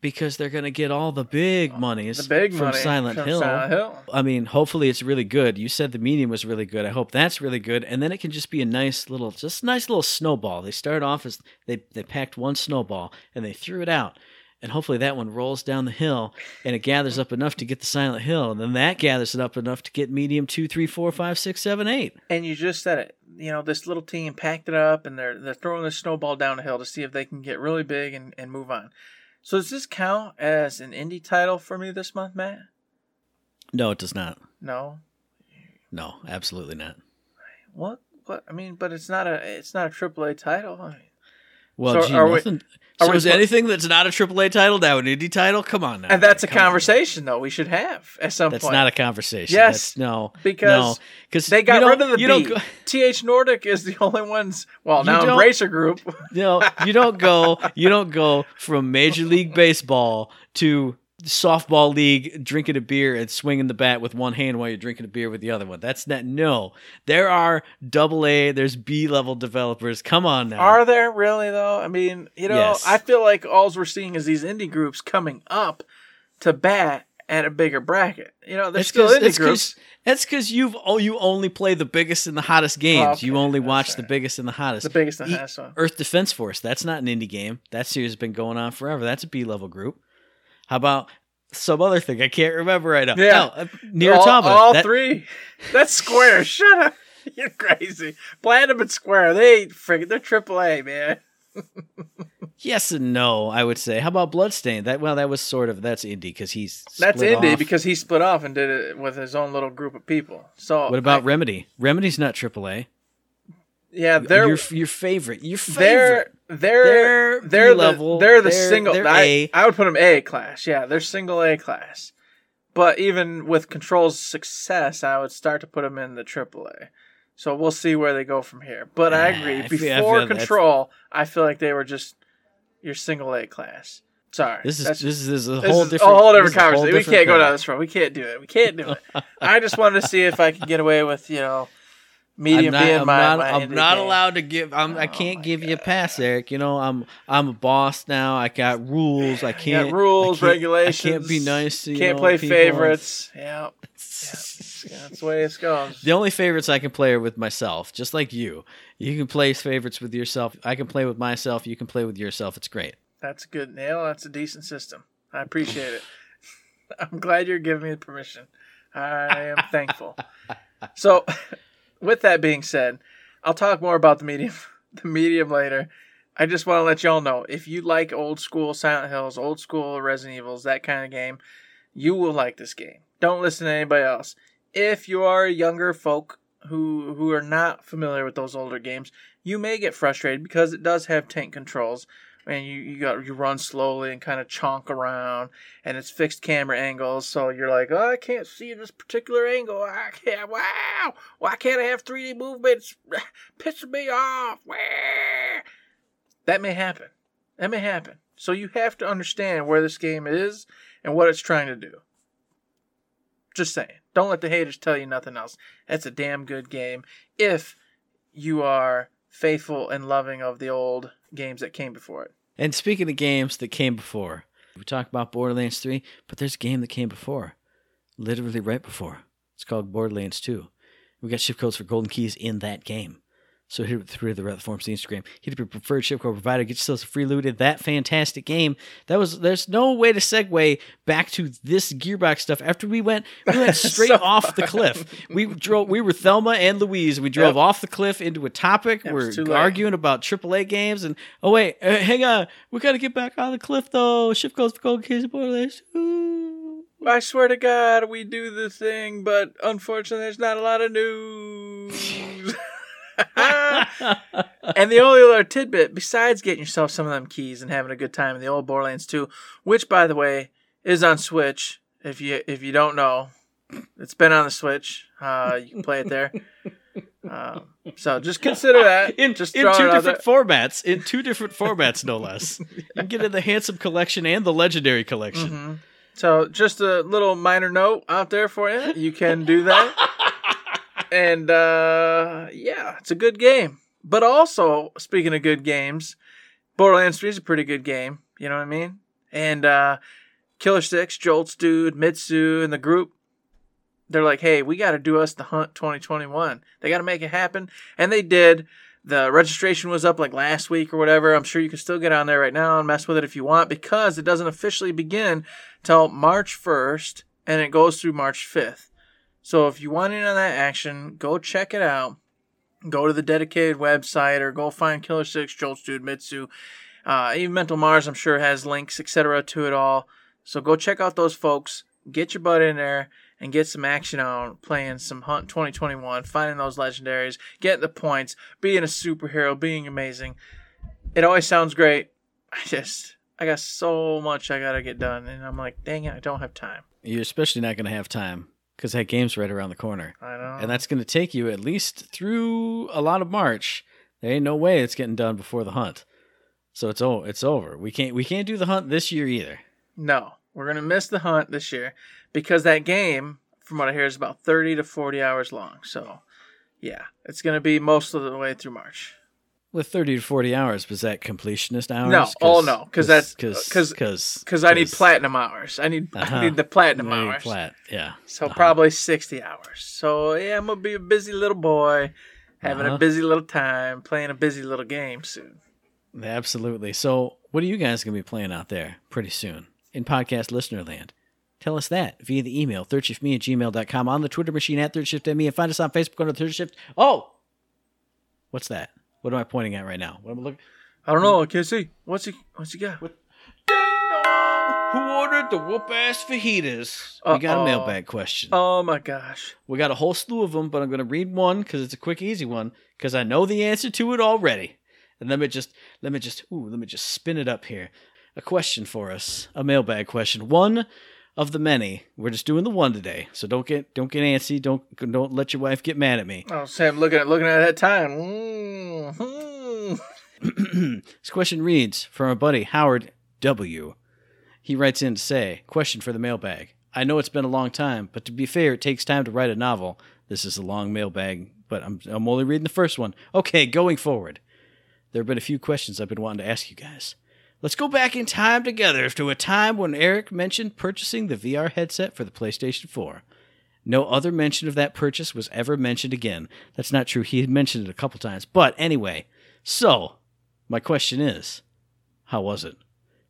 because they're gonna get all the big oh, monies The big from money Silent from Hill. Silent Hill. I mean, hopefully it's really good. You said the medium was really good. I hope that's really good. And then it can just be a nice little, just nice little snowball. They start off as they, they packed one snowball and they threw it out. And hopefully that one rolls down the hill and it gathers up enough to get the Silent Hill. And then that gathers it up enough to get medium two, three, four, five, six, seven, eight. And you just said it. You know, this little team packed it up and they're they're throwing the snowball down the hill to see if they can get really big and, and move on. So does this count as an indie title for me this month, Matt? No, it does not. No. No, absolutely not. What? What? I mean, but it's not a it's not a triple a title. I mean, Well, So gee, are nothing. are so is anything that's not a AAA title now an indie title? Come on now. and that's a on. conversation though we should have at some That's point. That's not a conversation. Yes, That's, no, because no, because they got rid of the you B. Don't go, THQ Nordic is the only ones. Well, now Embracer Group. no, you don't go. You don't go from Major League Baseball to softball league, drinking a beer and swinging the bat with one hand while you're drinking a beer with the other one. That's not. No, there are double A. There's B level developers. Come on now. Are there really though? I mean, you know, Yes. I feel like all we're seeing is these indie groups coming up to bat at a bigger bracket. You know, they're That's still indie that's groups. 'cause- That's because you've oh you only play the biggest and the hottest games. Okay, you only that's watch the biggest and the hottest. The biggest and E- hottest one. Earth Defense Force. That's not an indie game. That series has been going on forever. That's a B level group. How about some other thing I can't remember right now? Yeah. Hell, uh, Nier all, all That- three. That's Square. Shut up. You're crazy. Platinum and Square. They ain't friggin' they're AAA, man. Yes and no. I would say. How about Bloodstain? That well, that was sort of that's indie because he's That's indie off. because he split off and did it with his own little group of people. So What about I- Remedy? Remedy's not AAA. yeah? They're your your favorite. Your favorite. They're They're they're B-level. the they're the They're- single. they're I, A. I would put them A class. Yeah, they're single A class. But even with Control's success, I would start to put them in the AAA. So we'll see where they go from here. But I Ah, agree. I feel- Before Control, I feel like they were just your single A class. Sorry, This is this is, this is a whole is different a whole different a whole conversation. We can't go down this road. We can't do it. We can't do it. I just wanted to see if I could get away with you know medium I'm not, being I'm my, not, my I'm not allowed to give. I'm, I Oh can't give you a pass, Eric. You know, I'm I'm a boss now. I got rules. I can't got rules, I can't- regulations. I can't be nice to you Can't know, play people. favorites. Yeah, yeah, that's the way it goes. The only favorites I can play are with myself, just like you. You can play favorites with yourself. I can play with myself. You can play with yourself. It's great. That's a good nail. That's a decent system. I appreciate it. I'm glad you're giving me the permission. I am thankful. So, with that being said, I'll talk more about the medium, the medium later. I just want to let y'all know if you like old school Silent Hills, old school Resident Evils, that kind of game, you will like this game. Don't listen to anybody else. If you are younger folk who who are not familiar with those older games, you may get frustrated because it does have tank controls and you you got you run slowly and kind of chonk around and it's fixed camera angles so you're like oh i can't see this particular angle. I can't wow. Why can't i have 3d movements? Pissing me off. That may happen. That may happen. So you have to understand where this game is and what it's trying to do. Just saying. Don't let the haters tell you nothing else. That's a damn good game if you are faithful and loving of the old games that came before it And speaking of games that came before, we talk about Borderlands 3, but there's a game that came before, literally right before. It's called Borderlands 2. We got SHiFT codes for golden keys in that game. So hit it through the Red Forms Instagram. Hit up your preferred SHiFT code provider. Get yourself some free loot in that fantastic game. That was there's no way to segue back to this Gearbox stuff after we went we went straight So off the cliff. We drove we were Thelma and Louise. We drove Yep. off the cliff into a topic. Was we're late. arguing about AAA games and oh wait, uh, hang on. We got to get back on the cliff though. Ship goes for and Borderlands. Ooh. I swear to God, we do the thing, but unfortunately, there's not a lot of news. and the only other tidbit, besides getting yourself some of them keys and having a good time in the old Borderlands 2, which, by the way, is on Switch. If you if you don't know, it's been on the Switch. Uh, you can play it there. Um, so just consider that. in, just in two different formats. In two different formats, no less. You can get in the handsome collection and the legendary collection. hmm So just a little minor note out there for you. You can do that. And uh, yeah, it's a good game. But also, speaking of good games, Borderlands 3 is a pretty good game. You know what I mean? And uh, Killer Six, Joltzdude, Mitsu, and the group, they're like, hey, we got to do us the Hunt 2021. They got to make it happen. And they did. The registration was up like last week or whatever. I'm sure you can still get on there right now and mess with it if you want because it doesn't officially begin till March 1st and it goes through March 5th. So if you want in on that action, go check it out. Go to the dedicated website or go find Killer 6, Joltzdude, Mitsu. Uh, even Mental Mars, I'm sure, has links, etc., to it all. So go check out those folks. Get your butt in there and get some action on playing some Hunt 2021, finding those legendaries, getting the points, being a superhero, being amazing. It always sounds great. I just, I got so much I gotta get done, and I'm like, dang it, I don't have time. You're especially not going to have time because that game's right around the corner. I know. And that's going to take you at least through a lot of March. There ain't no way it's getting done before the hunt. So it's oh, it's over. We can't we can't do the hunt this year either. No, we're gonna miss the hunt this year because that game, from what I hear, is about thirty to forty hours long. So, yeah, it's gonna be most of the way through March. With 30 to 40 hours, was that completionist hours? No, oh no, because that's because because because I need platinum hours. I need Uh-huh. I need the platinum Very hours. Flat, yeah. So Uh-huh. probably sixty hours. So yeah, I'm gonna be a busy little boy, having Uh-huh. a busy little time, playing a busy little game soon. Absolutely. So, what are you guys to be playing out there pretty soon in podcast listener land? Tell us that via the email, thirdshiftme at gmail.com, on the Twitter machine at thirdshiftme, and find us on Facebook under Third Shift. Oh! What's that? What am I pointing at right now? What am I looking? I don't know. I can't see. What's he? What's he got? Who ordered the whoop ass fajitas? We got a mailbag question. Oh my gosh. We got a whole slew of them, but I'm going to read one because it's a quick, easy one because I know the answer to it already. And let me just, let me just, ooh, let me just spin it up here. A question for us, a mailbag question. One of the many. We're just doing the one today, so don't get, don't get antsy. Don't, don't let your wife get mad at me. Oh, Sam, looking at looking at that time. Mm-hmm. this question reads from our buddy Howard W. He writes in to say, Question for the mailbag. I know it's been a long time, but to be fair, it takes time to write a novel. This is a long mailbag, but I'm, I'm only reading the first one. Okay, going forward. There have been a few questions I've been wanting to ask you guys. Let's go back in time together to a time when Eric mentioned purchasing the VR headset for the PlayStation 4. No other mention of that purchase was ever mentioned again. That's not true. He had mentioned it a couple times. But anyway, so my question is, how was it?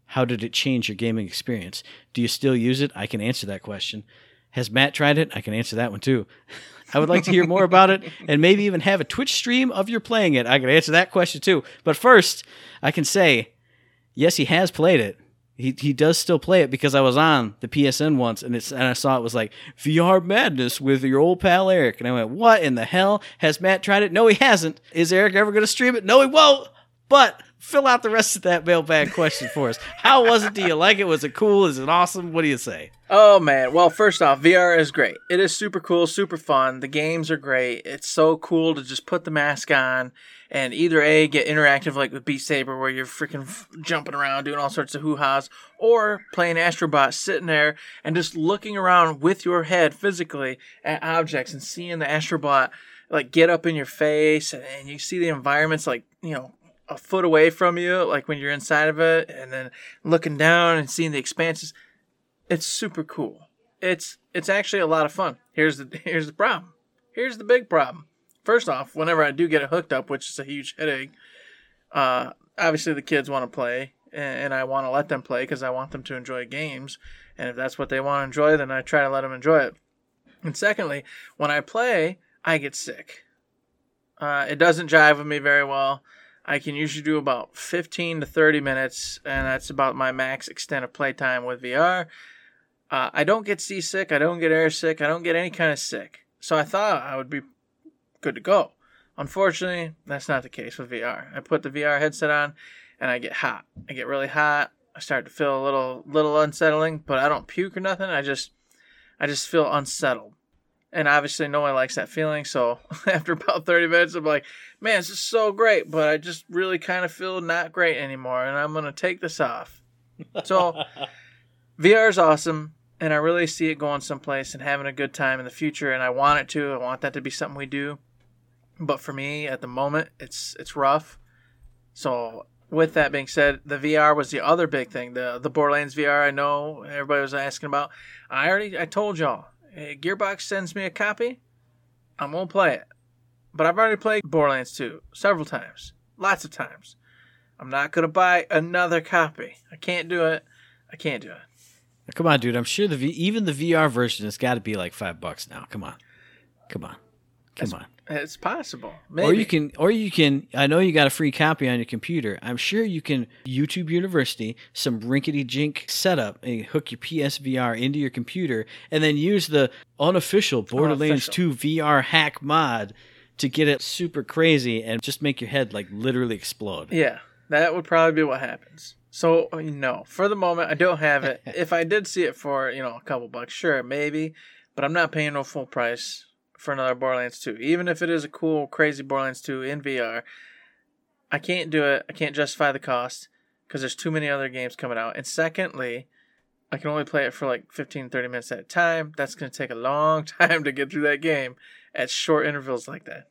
How did it change your gaming experience? Do you still use it? I can answer that question. Has Matt tried it? I can answer that one too. I would like to hear more about it and maybe even have a Twitch stream of your playing it. I can answer that question too. But first, I can say, yes, he has played it. He, he does still play it because I was on the PSN once and it's and I saw it was like VR madness with your old pal Eric and I went what in the hell has Matt tried it? No, he hasn't. Is Eric ever going to stream it? No, he won't. But fill out the rest of that mailbag question for us. How was it? Do you like it? Was it cool? Is it awesome? What do you say? Oh man. Well, first off, VR is great. It is super cool, super fun. The games are great. It's so cool to just put the mask on and either A get interactive like with Beat Saber where you're freaking f- jumping around doing all sorts of hoo-has or playing Astrobot sitting there and just looking around with your head physically at objects and seeing the Astrobot like get up in your face and, and you see the environments like, you know, a foot away from you, like when you're inside of it, and then looking down and seeing the expanses. It's super cool. It's it's actually a lot of fun. Here's the here's the problem. Here's the big problem. First off, whenever I do get it hooked up, which is a huge headache, uh, obviously the kids want to play, and, I want to let them play because I want them to enjoy games. And if that's what they want to enjoy, then I try to let them enjoy it. And secondly, when I play, I get sick. Uh, it doesn't jive with me very well. I can usually do about 15 to 30 minutes, and that's about my max extent of playtime with VR. Uh, I don't get seasick, I don't get air sick, I don't get any kind of sick. So I thought I would be good to go. Unfortunately, that's not the case with VR. I put the VR headset on, and I get hot. I get really hot. I start to feel a little little unsettling, but I don't puke or nothing. I just I just feel unsettled. And obviously, no one likes that feeling. So after about 30 minutes, I'm like, man, this is so great, but I just really kind of feel not great anymore. And I'm going to take this off. So VR is awesome. And I really see it going someplace and having a good time in the future. And I want it to. I want that to be something we do. But for me, at the moment, it's it's rough. So with that being said, the VR was the other big thing. The the Borderlands VR. I know everybody was asking about. I already I told y'all. Eh, Gearbox sends me a copy. I'm gonna play it. But I've already played Borderlands 2 several times, lots of times. I'm not gonna buy another copy. I can't do it. I can't do it. Come on, dude. I'm sure the v- even the VR version has got to be like five bucks now. Come on, come on. Come on. It's possible. Maybe. Or you can, or you can. I know you got a free copy on your computer. I'm sure you can YouTube University some rinkety jink setup and hook your PSVR into your computer, and then use the unofficial Borderlands Unofficial. 2 VR hack mod to get it super crazy and just make your head like literally explode. Yeah, that would probably be what happens. So uh, no, for the moment, I don't have it. if I did see it for you know a couple bucks, sure, maybe, but I'm not paying no full price for another Borderlands 2. Even if it is a cool, crazy Borderlands 2 in VR, I can't do it. I can't justify the cost because there's too many other games coming out. And secondly, I can only play it for like 15, 30 minutes at a time. That's going to take a long time to get through that game at short intervals like that.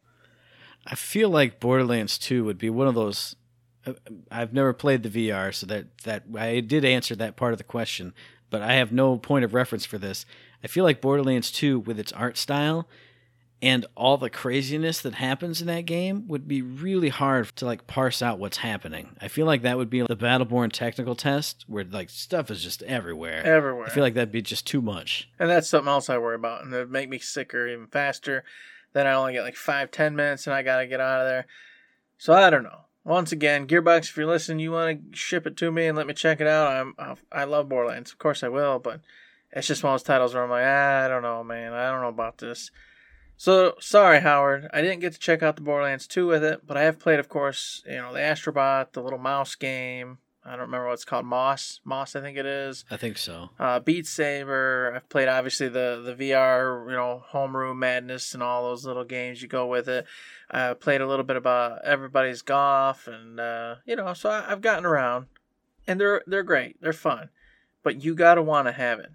I feel like Borderlands 2 would be one of those. uh, I've never played the VR, so that that I did answer that part of the question, but I have no point of reference for this. I feel like Borderlands 2, with its art style and all the craziness that happens in that game, would be really hard to like parse out what's happening. I feel like that would be the Battleborn technical test, where like stuff is just everywhere. Everywhere. I feel like that'd be just too much. And that's something else I worry about, and it'd make me sicker even faster. Then I only get like five, ten minutes, and I gotta get out of there. So I don't know. Once again, Gearbox, if you're listening, you want to ship it to me and let me check it out. I'm, I I love Borderlands, of course I will, but it's just one of those titles where I'm like, ah, I don't know, man, I don't know about this. So sorry, Howard, I didn't get to check out the Borderlands 2 with it, but I have played, of course, you know, the Astrobot, the little mouse game. I don't remember what it's called, Moss, Moss, I think it is I think so. uh, Beat Saber. I've played obviously the the VR, you know, homeroom madness and all those little games you go with it. I played a little bit about everybody's golf, and uh, you know, so I, I've gotten around, and they're they're great, they're fun, but you gotta want to have it.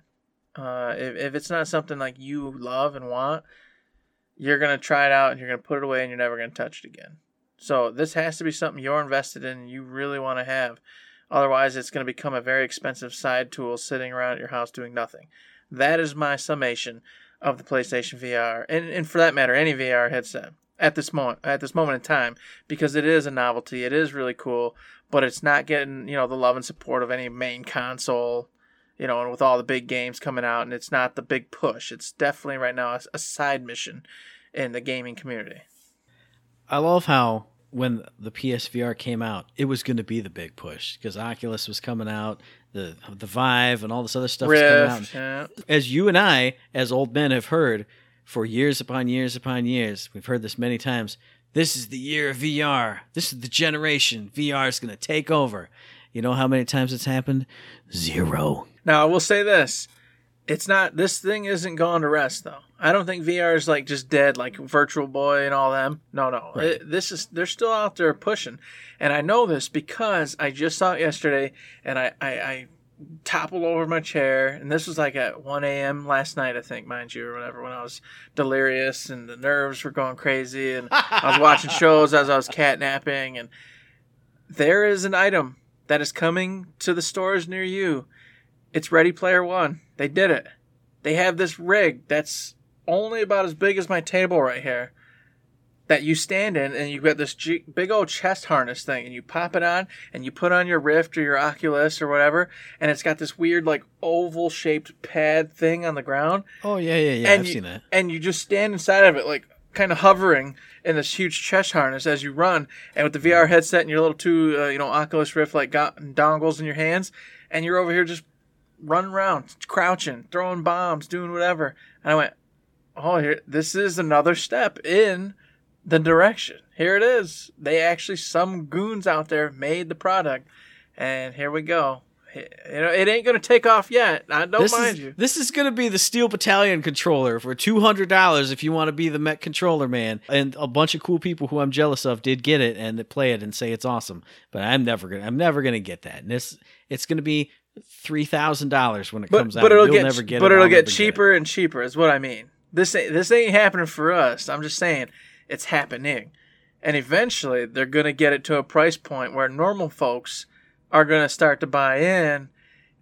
Uh, if if it's not something like you love and want, you're gonna try it out and you're gonna put it away and you're never gonna touch it again. So this has to be something you're invested in and you really want to have. Otherwise, it's going to become a very expensive side tool sitting around at your house doing nothing. That is my summation of the PlayStation VR, and, and for that matter, any VR headset at this moment at this moment in time, because it is a novelty. It is really cool, but it's not getting you know the love and support of any main console. You know, and with all the big games coming out, and it's not the big push. It's definitely right now a, a side mission in the gaming community. I love how when the PSVR came out, it was going to be the big push because Oculus was coming out, the the Vive, and all this other stuff was coming out. Rift, yeah. As you and I, as old men, have heard for years upon years upon years, we've heard this many times. This is the year of VR. This is the generation. VR is going to take over. You know how many times it's happened? Zero. Now I will say this: it's not. This thing isn't going to rest though. I don't think VR is like just dead, like Virtual Boy and all them. No, no. Right. It- this is they're still out there pushing, and I know this because I just saw it yesterday, and I I, I toppled over my chair, and this was like at 1 a.m. last night, I think, mind you, or whatever, when I was delirious and the nerves were going crazy, and I was watching shows as I was catnapping, and there is an item that is coming to the stores near you. It's Ready Player One. They did it. They have this rig that's only about as big as my table right here that you stand in, and you've got this G- big old chest harness thing, and you pop it on, and you put on your Rift or your Oculus or whatever, and it's got this weird, like, oval shaped pad thing on the ground Oh yeah, yeah, yeah. and I've you, seen that. And you just stand inside of it, like kind of hovering in this huge chest harness as you run, and with the VR headset and your little two, uh, you know, Oculus Rift like dongles in your hands, and you're over here just running around, crouching, throwing bombs, doing whatever. And I went, oh, here, this is another step in the direction. Here it is. They actually, some goons out there made the product, and here we go. You know, it ain't gonna take off yet. I don't this mind is, you. This is going to be the Steel Battalion controller for two hundred dollars if you want to be the Met controller man. And a bunch of cool people who I'm jealous of did get it and play it and say it's awesome. But I'm never gonna. I'm never gonna get that. And this it's going to be three thousand dollars when it but, comes out. but it'll You'll get never get but it. it'll I'll get never it. cheaper and cheaper is what I mean. This ain't this ain't happening for us. I'm just saying it's happening. And eventually they're gonna get it to a price point where normal folks are gonna start to buy in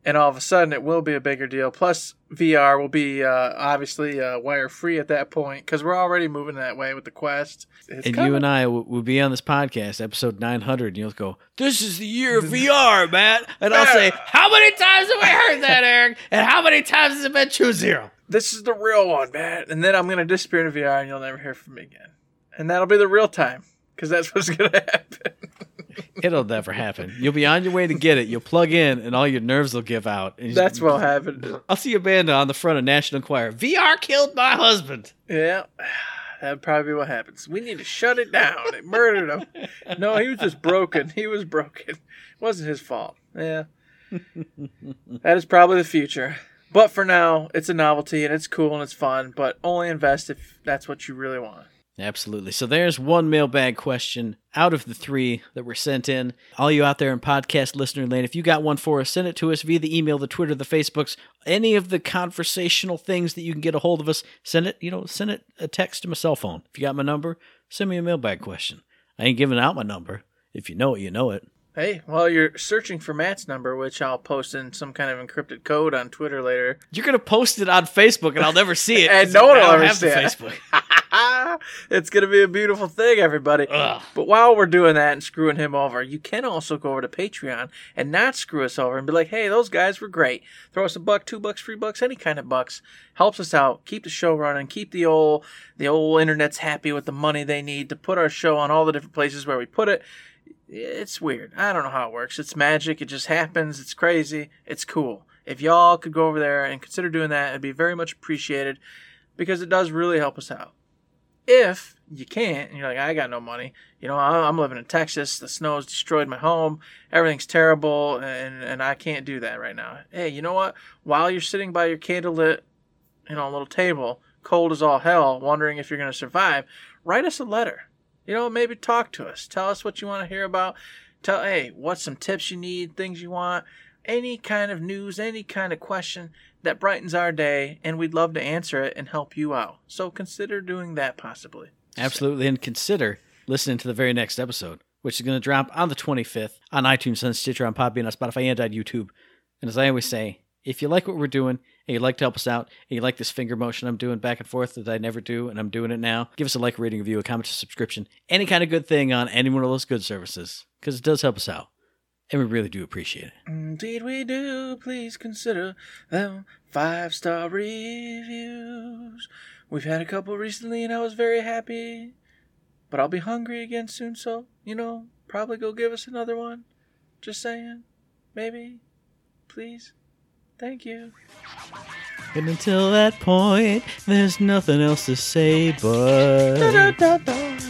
and all of a sudden it will be a bigger deal. Plus VR will be uh, obviously uh, wire free at that point because we're already moving that way with the Quest. It's And coming. you and I will, will be on this podcast, episode 900, and you'll go, This is the year of VR, Matt. And I'll say, How many times have I heard that, Eric? And how many times has it been true zero? this is the real one, man. And then I'm gonna disappear into VR, and you'll never hear from me again. And that'll be the real time, because that's what's gonna happen. It'll never happen. You'll be on your way to get it. You'll plug in, and all your nerves will give out. And you- that's what'll happen. I'll see a band on the front of National Enquirer. VR killed my husband. Yeah, that'd probably be what happens. We need to shut it down. It murdered him. No, he was just broken. He was broken. It wasn't his fault. Yeah. that is probably the future. But for now, it's a novelty and it's cool and it's fun, but only invest if that's what you really want. Absolutely. So there's one mailbag question out of the three that were sent in. All you out there in podcast listener land, if you got one for us, send it to us via the email, the Twitter, the Facebooks, any of the conversational things that you can get a hold of us. Send it, you know, send it a text to my cell phone. If you got my number, send me a mailbag question. I ain't giving out my number. If you know it, you know it. Hey, while you're searching for Matt's number, which I'll post in some kind of encrypted code on Twitter later, You're gonna post it on Facebook, and I'll never see it. and no one will ever see it. Facebook. it's going to be a beautiful thing, everybody. Ugh. But while we're doing that and screwing him over, you can also go over to Patreon and not screw us over and be like, hey, those guys were great. Throw us a buck, two bucks, three bucks, any kind of bucks. Helps us out. Keep the show running. Keep the old the old internet's happy with the money they need to put our show on all the different places where we put it. It's weird. I don't know how it works. It's magic. It just happens. It's crazy. It's cool. If y'all could go over there and consider doing that, it'd be very much appreciated because it does really help us out if you can't and you're like i got no money. You know i'm living in texas. The snow's destroyed my home. Everything's terrible and, and i can't do that right now. Hey you know what? While you're sitting by your candlelit you know little table cold as all hell wondering if you're going to survive write us a letter. You know maybe talk to us. Tell us what you want to hear about. Tell hey what's some tips you need things you want any kind of news any kind of question that brightens our day, and we'd love to answer it and help you out. So consider doing that possibly. Absolutely. And consider listening to the very next episode, which is going to drop on the 25th on iTunes, on Stitcher, on Podbean, on Spotify, and on YouTube. And as I always say, if you like what we're doing and you'd like to help us out and you like this finger motion I'm doing back and forth that I never do and I'm doing it now, give us a like, rating, review, a comment, a subscription, any kind of good thing on any one of those good services because it does help us out. And we really do appreciate it. Indeed, we do. Please consider them five star reviews. We've had a couple recently, and I was very happy. But I'll be hungry again soon, so, you know, probably go give us another one. Just saying. Maybe. Please. Thank you. And until that point, there's nothing else to say but. Doo-doo-doo, don't forget